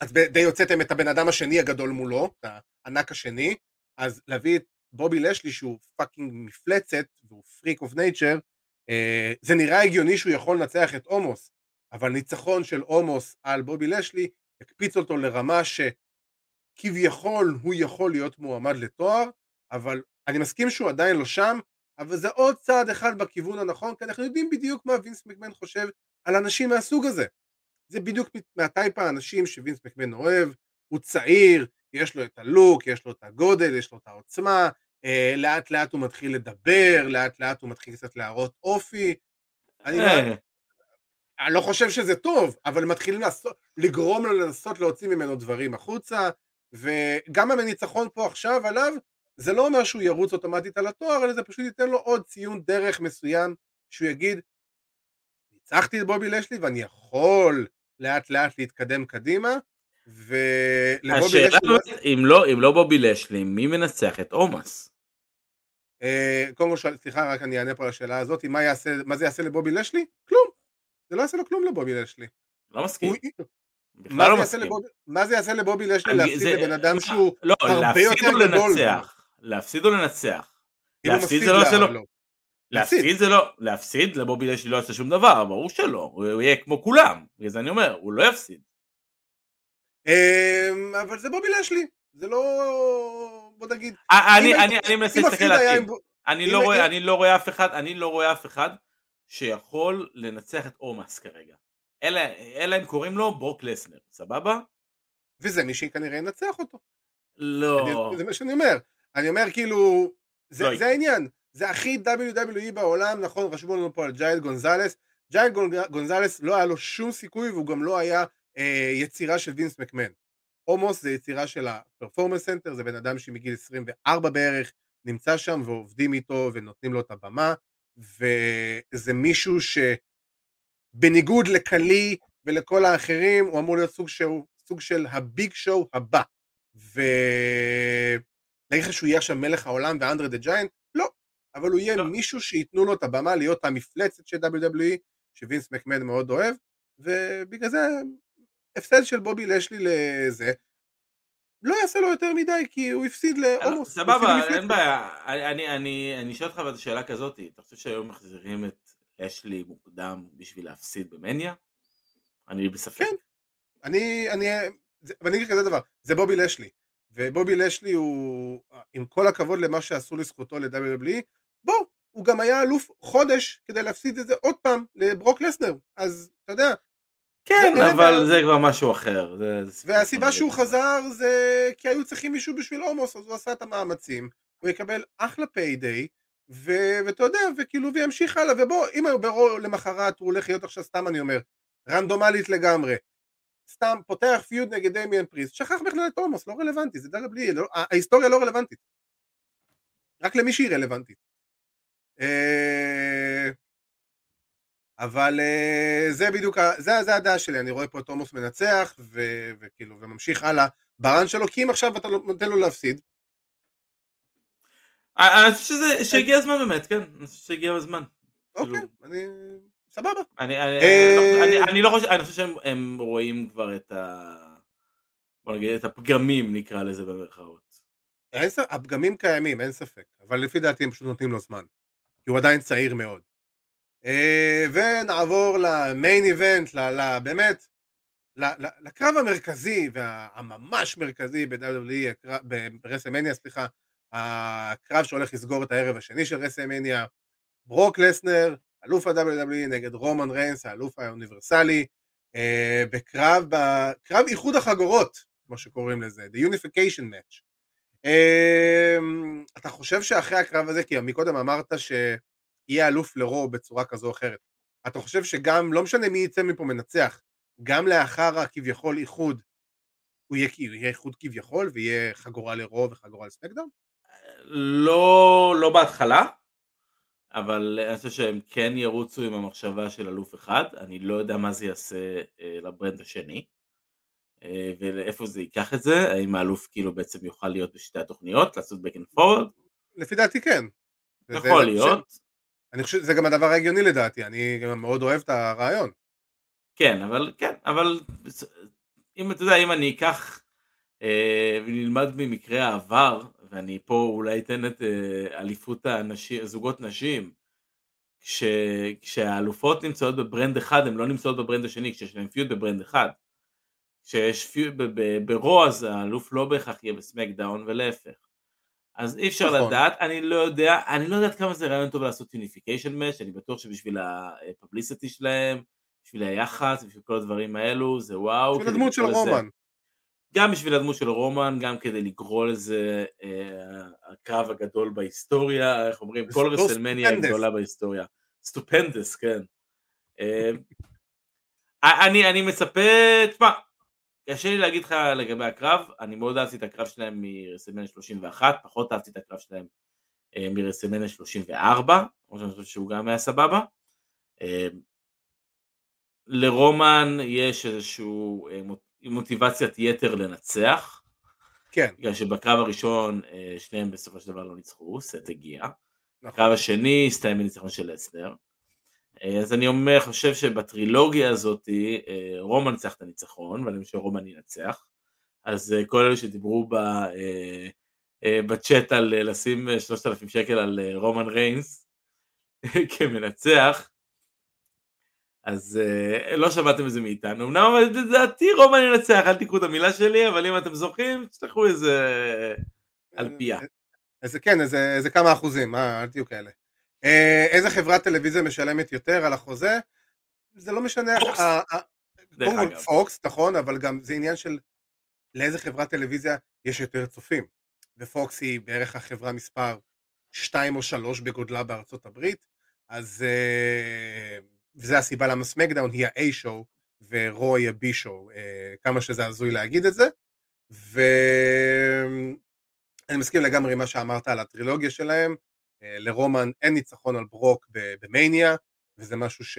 Speaker 2: אז די הוצאתם את הבן אדם השני הגדול מולו, את הענק השני, אז להביא את בובי לשלי שהוא fucking מפלצת, והוא freak of nature, זה נראה הגיוני שהוא יכול לנצח את אומוס, אבל ניצחון של אומוס על בובי לשלי הקפיץ אותו לרמה שכביכול הוא יכול להיות מועמד לתואר, אבל אני מסכים שהוא עדיין לא שם, אבל זה עוד צעד אחד בכיוון הנכון, כי אנחנו יודעים בדיוק מה וינס מקמן חושב על אנשים מהסוג הזה. זה בדיוק מהטייפ האנשים שווינס מקמן אוהב, הוא צעיר, יש לו את הלוק, יש לו את הגודל, יש לו את העוצמה, אה, לאט לאט הוא מתחיל לדבר, לאט לאט הוא מתחיל קצת להראות אופי. אני, לא,
Speaker 3: אה,
Speaker 2: אני לא חושב שזה טוב, אבל מתחילים לעשות, לגרום לו לנסות להוציא ממנו דברים החוצה, וגם הניצחון פה עכשיו עליו, זה לא אומר שהוא ירוץ אוטומטית על התואר, אלא זה פשוט ייתן לו עוד ציון דרך מסוים, שהוא יגיד, ניצחתי את בובי לשלי ואני יכול לאט לאט להתקדם קדימה, ולבובי
Speaker 3: השאלה
Speaker 2: לשלי,
Speaker 3: אם לא, אם לא בובי לשלי, מי מנצח את עומס?
Speaker 2: אה, קודם כל, סליחה, רק אני אענה פה על השאלה הזאת, מה, יעשה, מה זה יעשה לבובי לשלי? כלום. זה לא יעשה לו כלום לבובי לשלי.
Speaker 3: לא מסכים,
Speaker 2: הוא- מה
Speaker 3: לא
Speaker 2: זה
Speaker 3: מסכים.
Speaker 2: לבובי- מה זה יעשה לבובי לשלי להפסיד
Speaker 3: זה-
Speaker 2: לבן אדם שהוא
Speaker 3: לא,
Speaker 2: הרבה יותר גדול?
Speaker 3: לנצח? להפסיד או לנצח?
Speaker 2: אם הוא
Speaker 3: להפסיד
Speaker 2: מפסיד
Speaker 3: זה לא עושה
Speaker 2: לה-
Speaker 3: לו-
Speaker 2: לא.
Speaker 3: להפסיד זה לא, להפסיד לבובי לשלי לא יעשה שום דבר, ברור שלא, הוא יהיה כמו כולם, בגלל זה אני אומר, הוא לא יפסיד.
Speaker 2: אמ, אבל זה בובי לשלי, זה לא... בוא נגיד...
Speaker 3: אני מנסה להסתכל לעתיד. אני
Speaker 2: אם-
Speaker 3: לא רואה, אני לא רואה אף אחד, אני לא רואה אף אחד שיכול לנצח את אומוס כרגע. אלא אם קוראים לו ברוק לסנר, סבבה?
Speaker 2: וזה מי שכנראה ינצח אותו.
Speaker 3: לא.
Speaker 2: זה מה שאני אומר. אני אומר כאילו, זה,
Speaker 3: לא.
Speaker 2: זה העניין. זה הכי WWE בעולם, נכון, רשמו לנו פה על ג'יינט גונזלס. גונ- גונזלס לא היה לו שום סיכוי והוא גם לא היה אה, יצירה של וינס מקמן. אומוס זה יצירה של ה Performance Center, זה בן אדם שמגיל 24 בערך נמצא שם ועובדים איתו ונותנים לו את הבמה, וזה מישהו שבניגוד לקלי ולכל האחרים, הוא אמור להיות סוג, שהוא, סוג של הביג שואו הבא. ולהגיד לך שהוא יהיה עכשיו מלך העולם ואנדרה דה ג'יינט? לא. אבל הוא יהיה
Speaker 3: לא.
Speaker 2: מישהו שייתנו לו את הבמה להיות המפלצת של WWE, שווינס מקמן מאוד אוהב, ובגלל זה הפסד של בובי לשלי לזה, לא יעשה לו יותר מדי, כי הוא הפסיד הפסיד
Speaker 3: סבבה. אין בעיה. אני- אני- אני אני אשאל אותך את השאלה כזאת, אתה חושב שהיום מחזירים את אשלי מוקדם בשביל להפסיד במניה? אני בספק.
Speaker 2: כן. אני, אני, ואני אגיד כזה דבר, זה בובי לשלי, ובובי לשלי הוא, עם כל הכבוד למה שעשו לזכותו ל-WWE, בוא, הוא גם היה אלוף חודש כדי להפסיד את זה עוד פעם לברוק לסנר, אז אתה יודע,
Speaker 3: כן,
Speaker 2: זה-
Speaker 3: אבל זה כבר משהו אחר. זה-
Speaker 2: והסיבה. שהוא חזר זה כי היו צריכים מישהו בשביל אומוס, אז הוא עשה את המאמצים, הוא יקבל אחלה payday, ו- ואתה יודע, וכאילו, וימשיך הלאה, ובוא, אם הוא ברו למחרת, הוא הולך להיות עכשיו, סתם אני אומר, רנדומלית לגמרי, סתם פותח feud נגד דמיאן פריסט, שכח בכלל את אומוס, לא רלוונטי, זה דרך בלי, לא, ההיסטוריה לא רלוונטית. רק למי שהיא רלוונטית. אה, אבל אה, זה בדיוק, זה, זה הדעה שלי, אני רואה פה את תומוס מנצח, ו, וכאילו, וממשיך הלאה ברן שלו, כי אם עכשיו אתה לא- נותן לו להפסיד,
Speaker 3: אה, אני חושב שהגיע הזמן באמת, כן, אני חושב שהגיע הזמן.
Speaker 2: אוקיי,
Speaker 3: כאילו-
Speaker 2: אני... סבבה.
Speaker 3: אני, אני,
Speaker 2: אה,
Speaker 3: אני, לא חושב, אני חושב שהם הם רואים כבר את ה... בוא נגיד את הפגמים נקרא לזה במרכאות.
Speaker 2: הפגמים קיימים, אין ספק, אבל לפי דעתי הם פשוט נותנים לו זמן, כי הוא עדיין צעיר מאוד. אה, ונעבור ל main event, ל- ל- באמת, ל- ל- לקרב המרכזי והממש מרכזי ב-WWE, ברסלמניה, סליחה, הקרב שהולך לסגור את הערב השני של רסלמניה, ברוק לסנר, אלוף ה-WWE נגד רומן ריינס, האלוף האוניברסלי, אה, בקרב, בקרב איחוד החגורות, כמו שקוראים לזה, The Unification Match. אה, אתה חושב שאחרי הקרב הזה, כי מקודם אמרת שיהיה אלוף לרו בצורה כזו או אחרת, אתה חושב שגם, לא משנה מי יצא מפה מנצח, גם לאחר הכביכול איחוד, הוא יהיה, יהיה איחוד כביכול ויהיה חגורה לרו וחגורה לסמקדאון?
Speaker 3: לא, לא בהתחלה, אבל אני חושב שהם כן ירוצו עם המחשבה של אלוף אחד, אני לא יודע מה זה יעשה אה, לברנד השני, אה, ולאיפה זה ייקח את זה, האם האלוף כאילו בעצם יוכל להיות בשתי התוכניות, לעשות back and forward,
Speaker 2: לפי דעתי כן.
Speaker 3: יכול להיות,
Speaker 2: אני חושב שזה גם הדבר ההגיוני לדעתי, אני גם מאוד אוהב את הרעיון.
Speaker 3: כן, אבל כן, אבל אם אתה יודע, אם אני אקח אה, ונלמד ממקרה העבר, ואני פה אולי אתן את אה, אליפות הנשים, זוגות נשים, כש, כשהאלופות נמצאות ב brand אחד, הן לא נמצאות ב brand השני, כשיש להן feud ב brand אחד. כשיש ב Raw אז האלוף לא בהכרח יהיה ב SmackDown ולהפך. אז אי אפשר נכון. לדעת, אני לא יודע, אני לא יודעת כמה זה רעיון טוב לעשות unification מש, אני בטוח שבשביל ה publicity שלהם, בשביל היחס, בשביל כל הדברים האלו, זה וואו.
Speaker 2: בשביל הדמות של רומן.
Speaker 3: גם בשביל הדמות של רומן, גם כדי לקרוא לזה אה, הקרב הגדול בהיסטוריה, איך אומרים, כל רסלמניה הגדולה בהיסטוריה. Stupendous, כן. אה, אני, אני מצפה, תשמע, קשה לי להגיד לך לגבי הקרב, אני מאוד אהבתי את הקרב שלהם מרסלמניה 31, פחות אהבתי את הקרב שלהם אה, מרסלמניה 34, כמו שאני חושב שהוא גם היה סבבה. אה, לרומן יש איזושהי אה, מוטיבציית יתר לנצח.
Speaker 2: כן.
Speaker 3: בגלל שבקרב הראשון שניהם בסופו של דבר לא ניצחו, סט הגיע. נכון. בקרב השני הסתיים בניצחון של אסנר. אה, אז אני אומר, חושב שבטרילוגיה הזאת אה, רומן ניצח את הניצחון, ואני חושב שרומן ינצח. אז אה, כל אלה שדיברו ב, בצ'אט על לשים 3,000 שקל על רומן ריינס כמנצח, אז לא שמעתם את זה מאיתנו. אמנם לדעתי רומן ינצח, אל תקחו את המילה שלי, אבל אם אתם זוכרים, תשלחו איזה על פיה.
Speaker 2: איזה כן, איזה, איזה כמה אחוזים, אל תהיו כאלה. אה, איזה חברת טלוויזיה משלמת יותר על החוזה? זה לא משנה.
Speaker 3: פוקס.
Speaker 2: פוקס, נכון, אבל גם זה עניין של לאיזה חברת טלוויזיה יש יותר צופים. ופוקס היא בערך החברה מספר 2 או 3 בגודלה בארצות הברית, אז אה, וזה הסיבה למה סמקדאון היא ה-A-show ורו היא ה-B-show, אה, כמה שזה הזוי להגיד את זה. ואני מסכים לגמרי עם מה שאמרת על הטרילוגיה שלהם, אה, לרומן אין ניצחון על ברוק במניה, וזה משהו ש...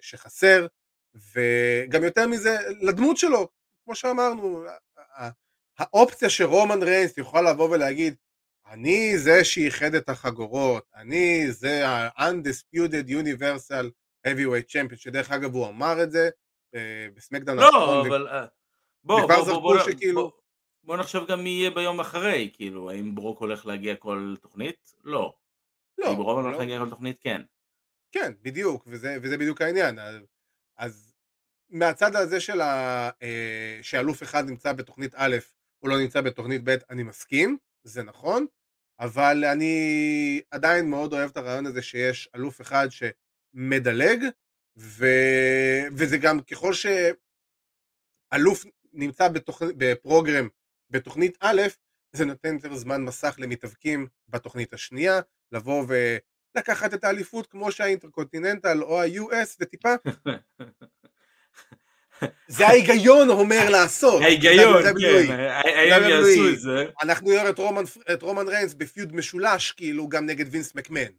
Speaker 2: שחסר, וגם יותר מזה, לדמות שלו, כמו שאמרנו, האופציה שרומן ריינס יוכל לבוא ולהגיד, אני זה שאיחד את החגורות, אני זה ה-undisputed universal heavyweight champion, שדרך אגב הוא אמר את זה אה, בסמקדאון
Speaker 3: לא, אבל... ו... בוא,
Speaker 2: בוא, בוא, בוא, שכאילו...
Speaker 3: בוא, בוא נחשוב גם מי יהיה ביום אחרי, כאילו, האם ברוק הולך להגיע כל תוכנית? לא. לא. ברוב לא. להגיע כל תוכנית כן.
Speaker 2: כן, בדיוק, וזה, וזה בדיוק העניין. אז, אז מהצד הזה של ה, אה, שאלוף אחד נמצא בתוכנית א', הוא לא נמצא בתוכנית ב', אני מסכים, זה נכון, אבל אני עדיין מאוד אוהב את הרעיון הזה שיש אלוף אחד שמדלג, ו... וזה גם ככל שאלוף נמצא בתוכ... בפרוגרם בתוכנית א', זה נותן יותר זמן מסך למתאבקים בתוכנית השנייה, לבוא ולקחת את האליפות כמו שהאינטרקונטיננטל או ה-US וטיפה זה ההיגיון אומר לעשות.
Speaker 3: ההיגיון, כן, האם יעשו את זה.
Speaker 2: אנחנו נראה את רומן ריינס בפיוד משולש, כאילו, גם נגד וינס מקמן.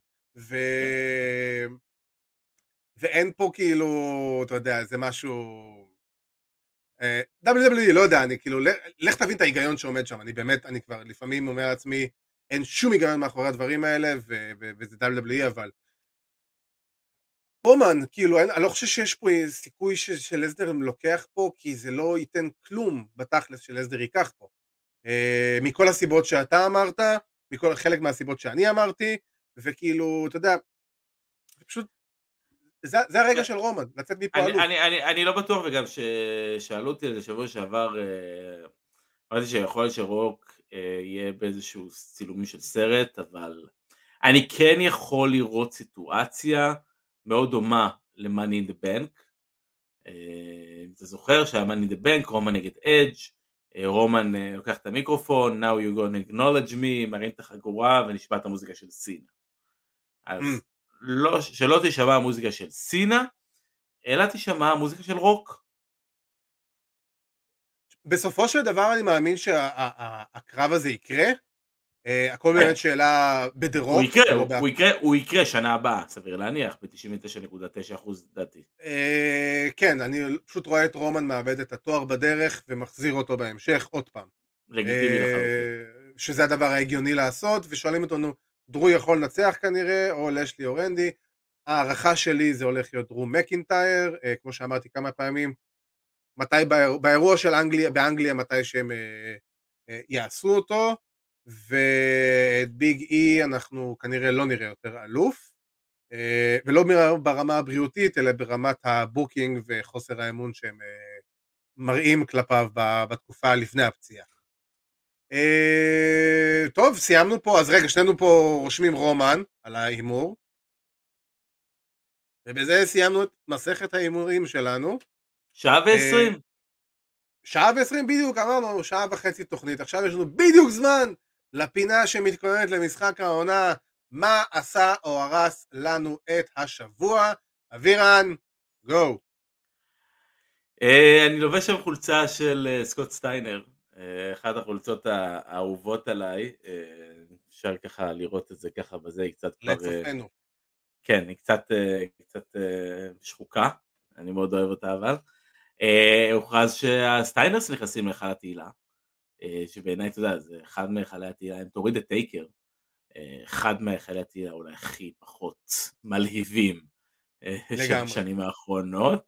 Speaker 2: ואין פה כאילו, אתה יודע, זה משהו... WWE, לא יודע, אני כאילו, לך תבין את ההיגיון שעומד שם, אני באמת, אני כבר לפעמים אומר לעצמי, אין שום היגיון מאחורי הדברים האלה, וזה WWE, אבל... רומן, כאילו, אני, לא חושב שיש פה סיכוי ש- שלסדר לוקח פה, כי זה לא ייתן כלום בתכלס שלסדר ייקח פה. Uh, מכל הסיבות שאתה אמרת, מכל חלק מהסיבות שאני אמרתי, וכאילו, אתה יודע, זה פשוט, זה, זה הרגע של רומן, לצאת מפה
Speaker 3: אלוף. אני, אני, אני לא בטוח, וגם ששאלו אותי על זה שבוע שעבר, אה, אמרתי שיכול להיות שרוק אה, יהיה באיזשהו צילומים של סרט, אבל אני כן יכול לראות סיטואציה מאוד דומה ל-Money in the Bank. אם אתה זוכר שהיה Money in the Bank, רומן נגד אדג', אה, רומן לוקח את המיקרופון, now you gonna acknowledge me, מרים את החגורה ונשמע את המוזיקה של סינה. אז mm. לא, שלא תשמע המוזיקה של סינה, אלא תשמע המוזיקה של רוק.
Speaker 2: בסופו של דבר אני מאמין שהקרב הזה יקרה, אה, הכל באמת שאלה בדרום.
Speaker 3: הוא יקרה, לא הוא יקרה, הוא יקרה שנה הבאה, סביר להניח, ב-99.9% לדעתי.
Speaker 2: אה, כן, אני פשוט רואה את רומן מאבד את התואר בדרך ומחזיר אותו בהמשך עוד פעם.
Speaker 3: לגיטימי אה, לחלוטין.
Speaker 2: שזה הדבר ההגיוני לעשות, ושואלים אותנו, דרו יכול לנצח כנראה, או לאשלי או רנדי. ההערכה שלי זה הולך להיות דרו מקינטייר, כמו שאמרתי כמה פעמים, מתי באירוע של אנגליה, באנגליה מתי שהם אה, אה, יעשו אותו, ואת ביג אי אנחנו כנראה לא נראה יותר אלוף, אה, ולא ברמה הבריאותית, אלא ברמת ה booking וחוסר האמון שהם מראים כלפיו בתקופה לפני הפציעה. אה, טוב, סיימנו פה, אז רגע, שנינו פה רושמים רומן על ההימור. ובזה סיימנו את מסכת ההימורים שלנו.
Speaker 3: שעה ועשרים.
Speaker 2: שעה ועשרים בדיוק, אמרנו, שעה וחצי תוכנית. עכשיו יש לנו בדיוק זמן לפינה שמתכוננת למשחק העונה, מה עשה או הרס לנו את השבוע. אבירן, גו.
Speaker 3: אה, אני לובש שם חולצה של אה, סקוט סטיינר, אה, אחת החולצות האהובות עליי, אפשר ככה לראות את זה ככה בזה, היא קצת
Speaker 2: כבר... לצופנו.
Speaker 3: כן, היא קצת, קצת שחוקה, אני מאוד אוהב אותה אבל. הוכרז שהסטיינרס נכנסים להיכל התהילה, שבעיניי, אתה יודע, זה אחד מהיכלי התהילה, אם תוריד את טייקר, אחד מהיכלי התהילה אולי הכי פחות מלהיבים של השנים האחרונות.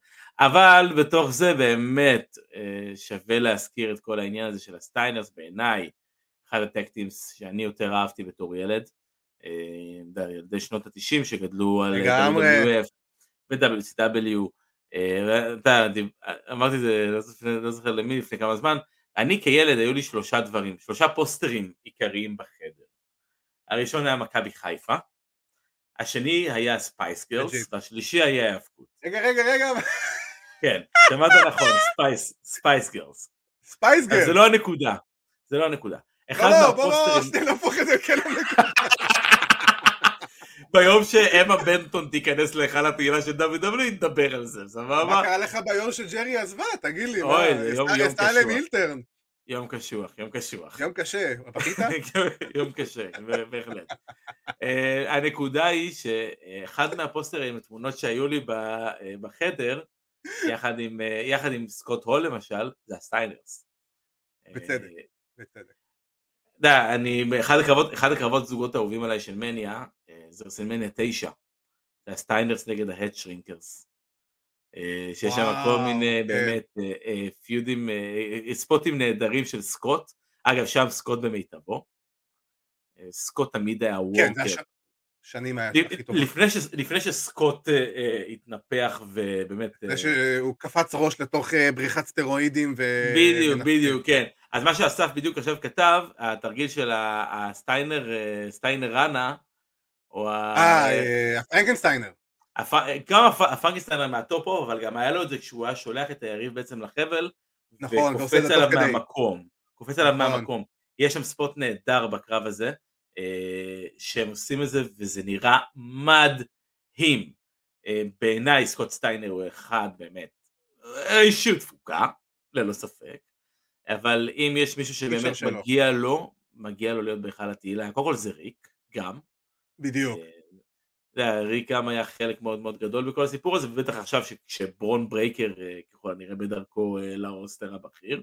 Speaker 3: אבל בתוך זה באמת אה, שווה להזכיר את כל העניין הזה של הסטיינרס בעיניי, אחד ה tag teams שאני יותר אהבתי בתור ילד, אה, ילדי שנות התשעים שגדלו על WWF ו-WCW, אה, אמרתי את זה, לא, לא זוכר למי לפני כמה זמן, אני כילד היו לי שלושה דברים, שלושה פוסטרים עיקריים בחדר. הראשון היה מכבי חיפה, השני היה Spice Girls, והשלישי היה האבקות.
Speaker 2: רגע, רגע, רגע.
Speaker 3: כן, שמעת נכון, Spice, Spice Girls.
Speaker 2: Spice Girls.
Speaker 3: זה לא הנקודה, זה לא הנקודה.
Speaker 2: לא, לא, בוא לא, שנייה להפוך את זה כן לנקודה.
Speaker 3: ביום שאמה בנטון תיכנס להיכל התהילה של WWE נדבר על זה, סבבה?
Speaker 2: מה קרה לך ביום שג'רי עזבה? תגיד לי?
Speaker 3: אוי, זה יום קשוח.
Speaker 2: אילטרן.
Speaker 3: יום קשוח, יום קשוח.
Speaker 2: יום קשה, בכית?
Speaker 3: יום קשה, בהחלט. אה, הנקודה היא שאחד מהפוסטרים, התמונות שהיו לי אה, בחדר, יחד עם, אה, יחד עם סקוט הול למשל, זה הסטיינרס.
Speaker 2: בצדק, בצדק.
Speaker 3: אתה יודע, אני, אחד הקרבות, אחד הקרבות זוגות האהובים עליי של מניה, זה רסלמניה 9, זה הסטיינרס נגד ה Headshrinkers. אה, שיש שם כל מיני כן. באמת אה, אה, פיודים, ספוטים נהדרים של סקוט, אגב שם סקוט במיטבו, סקוט תמיד היה worker.
Speaker 2: שנים היה הכי טוב.
Speaker 3: לפני שסקוט התנפח ובאמת...
Speaker 2: לפני שהוא קפץ ראש לתוך בריכת סטרואידים ו...
Speaker 3: בדיוק, בדיוק, כן. אז מה שאסף בדיוק עכשיו כתב, התרגיל של הסטיינר, סטיינר ראנה, או ה...
Speaker 2: אה, הפרנקנסטיינר.
Speaker 3: גם הפרנקנסטיינר מה top rope, אבל גם היה לו את זה כשהוא היה שולח את היריב בעצם לחבל,
Speaker 2: נכון,
Speaker 3: וקופץ עליו מהמקום, קופץ עליו נכון. מהמקום. יש שם ספוט נהדר בקרב הזה, אה, שהם עושים את זה, וזה נראה מדהים. אה, בעיניי סקוט סטיינר הוא אחד באמת, אישיות דפוקה, ללא ספק, אבל אם יש מישהו שבאמת מגיע לו, מגיע לו להיות בהיכל התהילה, קודם כל זה ריק, גם.
Speaker 2: בדיוק. אה,
Speaker 3: ריק גם היה חלק מאוד מאוד גדול בכל הסיפור הזה, ובטח עכשיו כשברון ברייקר אה, ככל הנראה בדרכו אה, ל roster הבכיר.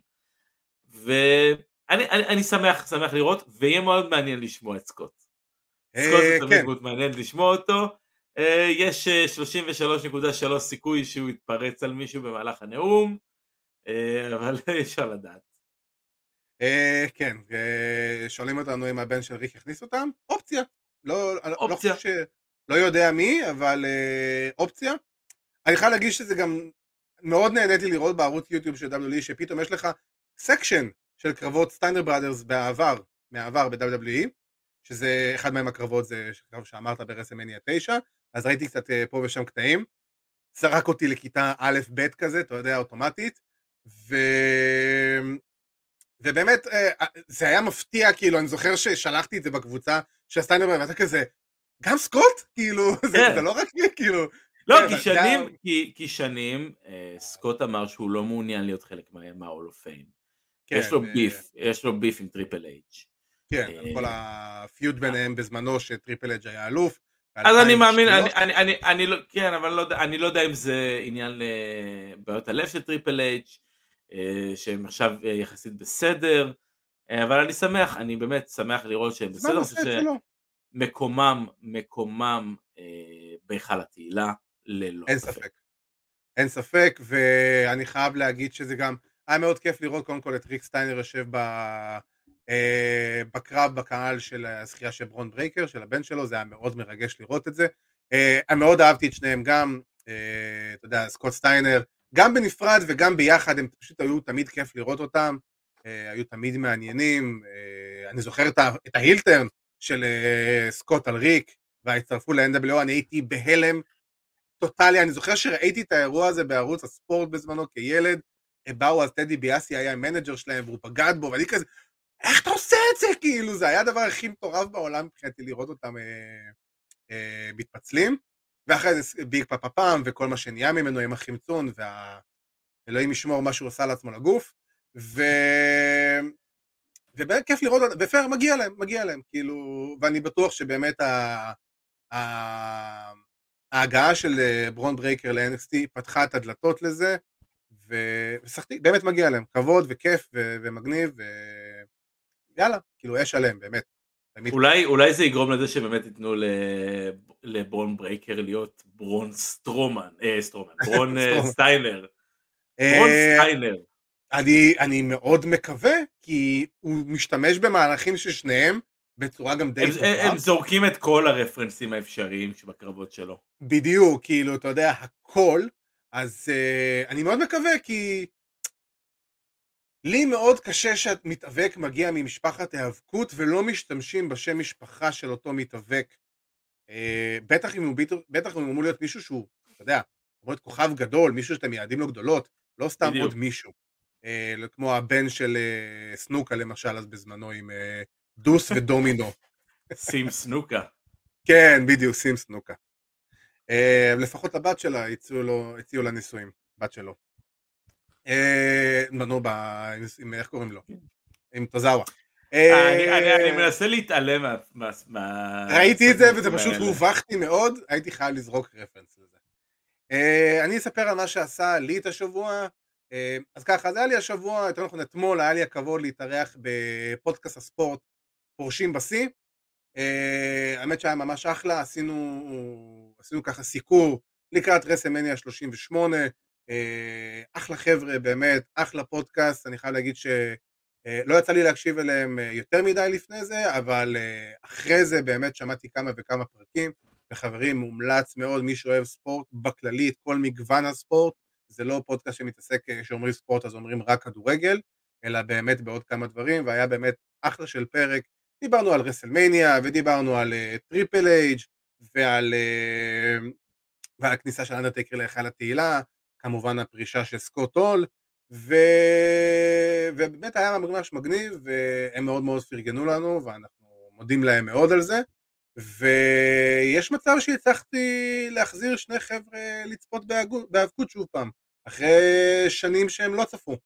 Speaker 3: ואני אני, אני שמח, שמח לראות, ויהיה מאוד מעניין לשמוע את סקוט. סקוט זה תמיד מאוד מעניין לשמוע אותו. אה, יש 33.3 סיכוי שהוא יתפרץ על מישהו במהלך הנאום, אבל אי אפשר לדעת.
Speaker 2: כן, שואלים אותנו אם הבן של ריק הכניס אותם? אופציה. לא, לא אופציה. לא ש... לא יודע מי, אבל אה, אופציה. אני חייב להגיד שזה גם, מאוד נהניתי לראות בערוץ יוטיוב של WWE, שפתאום יש לך section של קרבות Steiner Brothers בעבר, מהעבר ב-WWE, שזה אחד מהם הקרבות, זה קרב שאמרת ברסלמניה 9, אז ראיתי קצת אה, פה ושם קטעים. זרק אותי לכיתה א'-ב' כזה, אתה יודע, אוטומטית, ו... ובאמת, אה, זה היה מפתיע, כאילו, אני זוכר ששלחתי את זה בקבוצה של סטיינר, ואתה כזה, גם סקוט? כאילו, זה, כן. זה לא רק כאילו...
Speaker 3: לא, כן, כי שנים. כי, כי שנים אה, סקוט אמר שהוא לא מעוניין להיות חלק of Fame. יש לו beef, יש לו beef עם Triple H.
Speaker 2: כן, אה, כל ה feud ביניהם בזמנו ש Triple H היה אלוף.
Speaker 3: אז אני מאמין, אני, אני, אני, אני לא, כן, אבל לא, אני לא יודע אם זה עניין לבעיות הלב של Triple H, אה, שהם עכשיו יחסית בסדר, אבל אני שמח, אני באמת שמח לראות שהם בסדר. מקומם, מקומם אה, בהיכל התהילה, ללא
Speaker 2: אין. ספק. אין ספק, ואני חייב להגיד שזה גם היה מאוד כיף לראות קודם כל את ריק סטיינר יושב ב... אה, בקרב בקהל של הזכייה של ברון ברייקר, של הבן שלו, זה היה מאוד מרגש לראות את זה. אה, אני מאוד אהבתי את שניהם גם, אה, אתה יודע, סקוט סטיינר, גם בנפרד וגם ביחד, הם פשוט היו תמיד כיף לראות אותם, היו תמיד מעניינים. אני זוכר את, ה-heel turn של סקוט על ריק, והצטרפו ל-NWO, אני הייתי בהלם טוטאלי, אני זוכר שראיתי את האירוע הזה בערוץ הספורט בזמנו כילד, באו אז טד דיביאסי היה ה-manager שלהם והוא בגד בו, ואני כזה, איך אתה עושה את זה? כאילו, זה היה הדבר הכי מטורף בעולם מבחינתי לראות אותם אה, אה, מתפצלים. ואחרי זה ביג פאפה פאמפ, וכל מה שנהיה ממנו עם החמצון, והאלוהים ישמור מה שהוא עשה לעצמו לגוף. ו... ובאמת כיף לראות, ופייר מגיע להם, מגיע להם, כאילו, ואני בטוח שבאמת. ה... ההגעה של אה, ברון ברייקר ל-NXT פתחה את הדלתות לזה, ושחקתי, באמת מגיע להם, כבוד וכיף ו... ומגניב, ויאללה, כאילו אש עליהם, באמת.
Speaker 3: אולי, אולי זה יגרום לזה שבאמת ייתנו לברון ברייקר להיות ברון סטרומן, אה, סטרומן, ברון אה, סטיינר. ברון
Speaker 2: אה. אני, אני מאוד מקווה, כי הוא משתמש במהלכים של שניהם בצורה גם די
Speaker 3: הם,
Speaker 2: טובה.
Speaker 3: הם זורקים את כל הרפרנסים האפשריים שבקרבות שלו.
Speaker 2: בדיוק, כאילו, אתה יודע, הכל. אז אה, אני מאוד מקווה, כי לי מאוד קשה שמתאבק מגיע ממשפחת היאבקות ולא משתמשים בשם משפחה של אותו מתאבק. Uh, בטח אם הוא, בטח אם הוא אמור להיות מישהו שהוא, אתה יודע, אמור להיות כוכב גדול, מישהו שאתם מייעדים לו גדולות, לא סתם
Speaker 3: בדיוק.
Speaker 2: עוד מישהו. Uh, כמו הבן של uh, סנוקה למשל, אז בזמנו עם uh, דוס ודומינו.
Speaker 3: סים סנוקה.
Speaker 2: כן, בדיוק, סים סנוקה. Uh, לפחות הבת שלה הציעו, לה נישואים, בת שלו. Uh, נו, ב... עם, איך קוראים לו? עם טוזאווה.
Speaker 3: אה, אני- מנסה להתעלם מה...
Speaker 2: ראיתי את זה וזה פשוט. הובכתי מאוד, הייתי חייב לזרוק רפרנס לזה. אני אספר על מה שעשה לי את השבוע. אז ככה, אז היה לי השבוע, יותר נכון אתמול, היה לי הכבוד להתארח בפודקאסט הספורט פורשים בשיא. האמת שהיה ממש אחלה, עשינו, עשינו ככה סיקור לקראת רסלמניה 38, אה, אחלה חבר'ה, באמת, אחלה פודקאסט, אני חייב להגיד שלא יצא לי להקשיב אליהם אה, יותר מדי לפני זה, אבל אה, אחרי זה באמת שמעתי כמה וכמה פרקים, וחברים, מומלץ מאוד, מי שאוהב ספורט בכללי, את כל מגוון הספורט, זה לא פודקאסט שמתעסק, אה, שאומרים ספורט אז אומרים רק כדורגל, אלא באמת בעוד כמה דברים, והיה באמת אחלה של פרק. דיברנו על רסלמניה, ודיברנו על טריפל אייץ' ועל, אה, ועל הכניסה של אנדרטייקר להיכל התהילה, כמובן הפרישה של סקוט הול, ו... ובאמת היה ממש מגניב, והם מאוד מאוד פרגנו לנו, ואנחנו מודים להם מאוד על זה, ויש מצב שהצלחתי להחזיר שני חבר'ה לצפות בהיאבקות שוב פעם, אחרי שנים שהם לא צפו.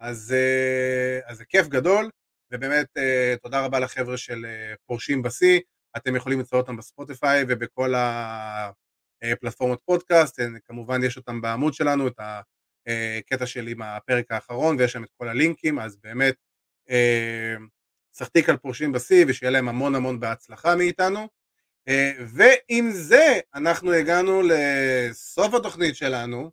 Speaker 2: אז, אה, אז זה כיף גדול, ובאמת אה, תודה רבה לחבר'ה של פורשים בשיא, אתם יכולים למצוא אותם בספוטיפיי ובכל הפלטפורמות פודקאסט, אה, כמובן יש אותם בעמוד שלנו, את הקטע שלי עם הפרק האחרון, ויש שם את כל הלינקים, אז באמת, אה, סחטיק על פורשים בשיא, ושיהיה להם המון המון בהצלחה מאיתנו. אה, ועם זה, אנחנו הגענו לסוף התוכנית שלנו,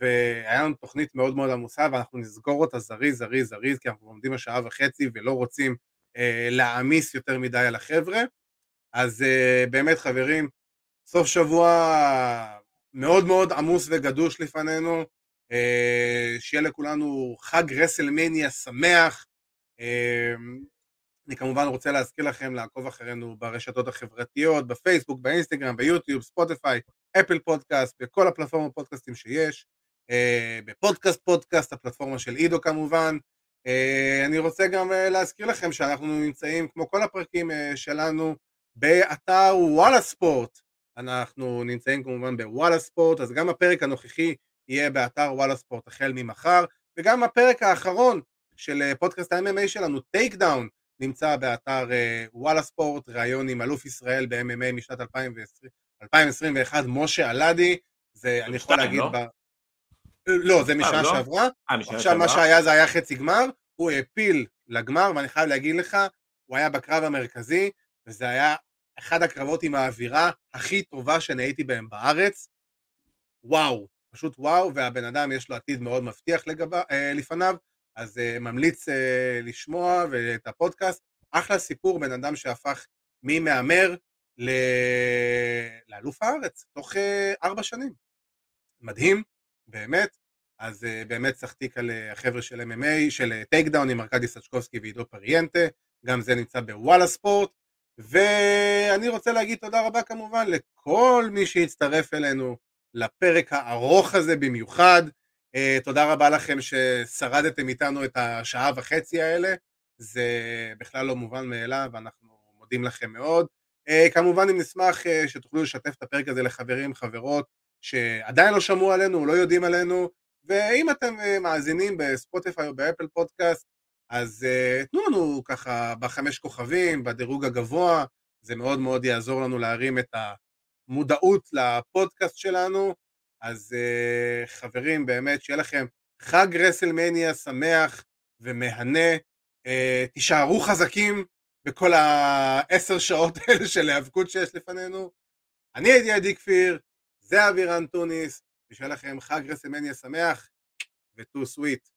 Speaker 2: והיה לנו תוכנית מאוד מאוד עמוסה, ואנחנו נסגור אותה זריז, זריז, זריז, כי אנחנו עומדים על וחצי ולא רוצים אה, להעמיס יותר מדי על החבר'ה. אז אה, באמת חברים, סוף שבוע מאוד מאוד עמוס וגדוש לפנינו, אה, שיהיה לכולנו חג רסלמניה שמח. אה, אני כמובן רוצה להזכיר לכם לעקוב אחרינו ברשתות החברתיות, בפייסבוק, באינסטגרם, ביוטיוב, ספוטיפיי, אפל פודקאסט, בכל הפלטפורמות פודקאסטים שיש, אה, בפודקאסט פודקאסט, הפלטפורמה של עידו כמובן. אה, אני רוצה גם אה, להזכיר לכם שאנחנו נמצאים, כמו כל הפרקים אה, שלנו, באתר וואלה ספורט. אנחנו נמצאים כמובן בוואלה ספורט, אז גם הפרק הנוכחי יהיה באתר וואלה ספורט החל ממחר, וגם הפרק האחרון של אה, פודקאסט ה-MMA שלנו, טייק דאון, נמצא באתר אה, וואלה ספורט, ראיון עם אלוף ישראל ב-MMA משנת 2020, 2021, משה אלעדי, זה אני יכול להגיד,
Speaker 3: לא?
Speaker 2: ב... לא, זה משנה
Speaker 3: לא?
Speaker 2: שעברה,
Speaker 3: אה,
Speaker 2: עכשיו מה
Speaker 3: שעברה?
Speaker 2: שהיה זה היה חצי גמר, הוא העפיל לגמר, ואני חייב להגיד לך, הוא היה בקרב המרכזי, וזה היה אחד הקרבות עם האווירה הכי טובה שאני הייתי בהם בארץ. וואו, פשוט וואו, והבן אדם יש לו עתיד מאוד מבטיח לגבה, אה, לפניו, אז אה, ממליץ אה, לשמוע ואת הפודקאסט. אחלה סיפור, בן אדם שהפך ממהמר ל... לאלוף הארץ, תוך אה, ארבע שנים. מדהים, באמת, אז אה, באמת סחתיק על אה, החבר'ה של MMA, של טייק דאון עם ארכדי סצ'קובסקי ועידו פריאנטה, גם זה נמצא בוואלה ספורט, ואני רוצה להגיד תודה רבה כמובן לכל מי שהצטרף אלינו לפרק הארוך הזה במיוחד, אה, תודה רבה לכם ששרדתם איתנו את השעה וחצי האלה, זה בכלל לא מובן מאליו, ואנחנו מודים לכם מאוד. אה, כמובן אם נשמח אה, שתוכלו לשתף את הפרק הזה לחברים, חברות, שעדיין לא שמעו עלינו, לא יודעים עלינו, ואם אתם מאזינים בספוטיפיי או באפל פודקאסט, אז אה, תנו לנו ככה בחמש כוכבים, בדירוג הגבוה, זה מאוד מאוד יעזור לנו להרים את המודעות לפודקאסט שלנו. אז אה, חברים, באמת, שיהיה לכם חג רסלמניה שמח ומהנה, אה, תישארו חזקים בכל העשר שעות האלה של היאבקות שיש לפנינו. אני הייתי עדי כפיר, זה אבירן טוניס, ושיהיה לכם חג רסלמניה שמח ו-too sweet.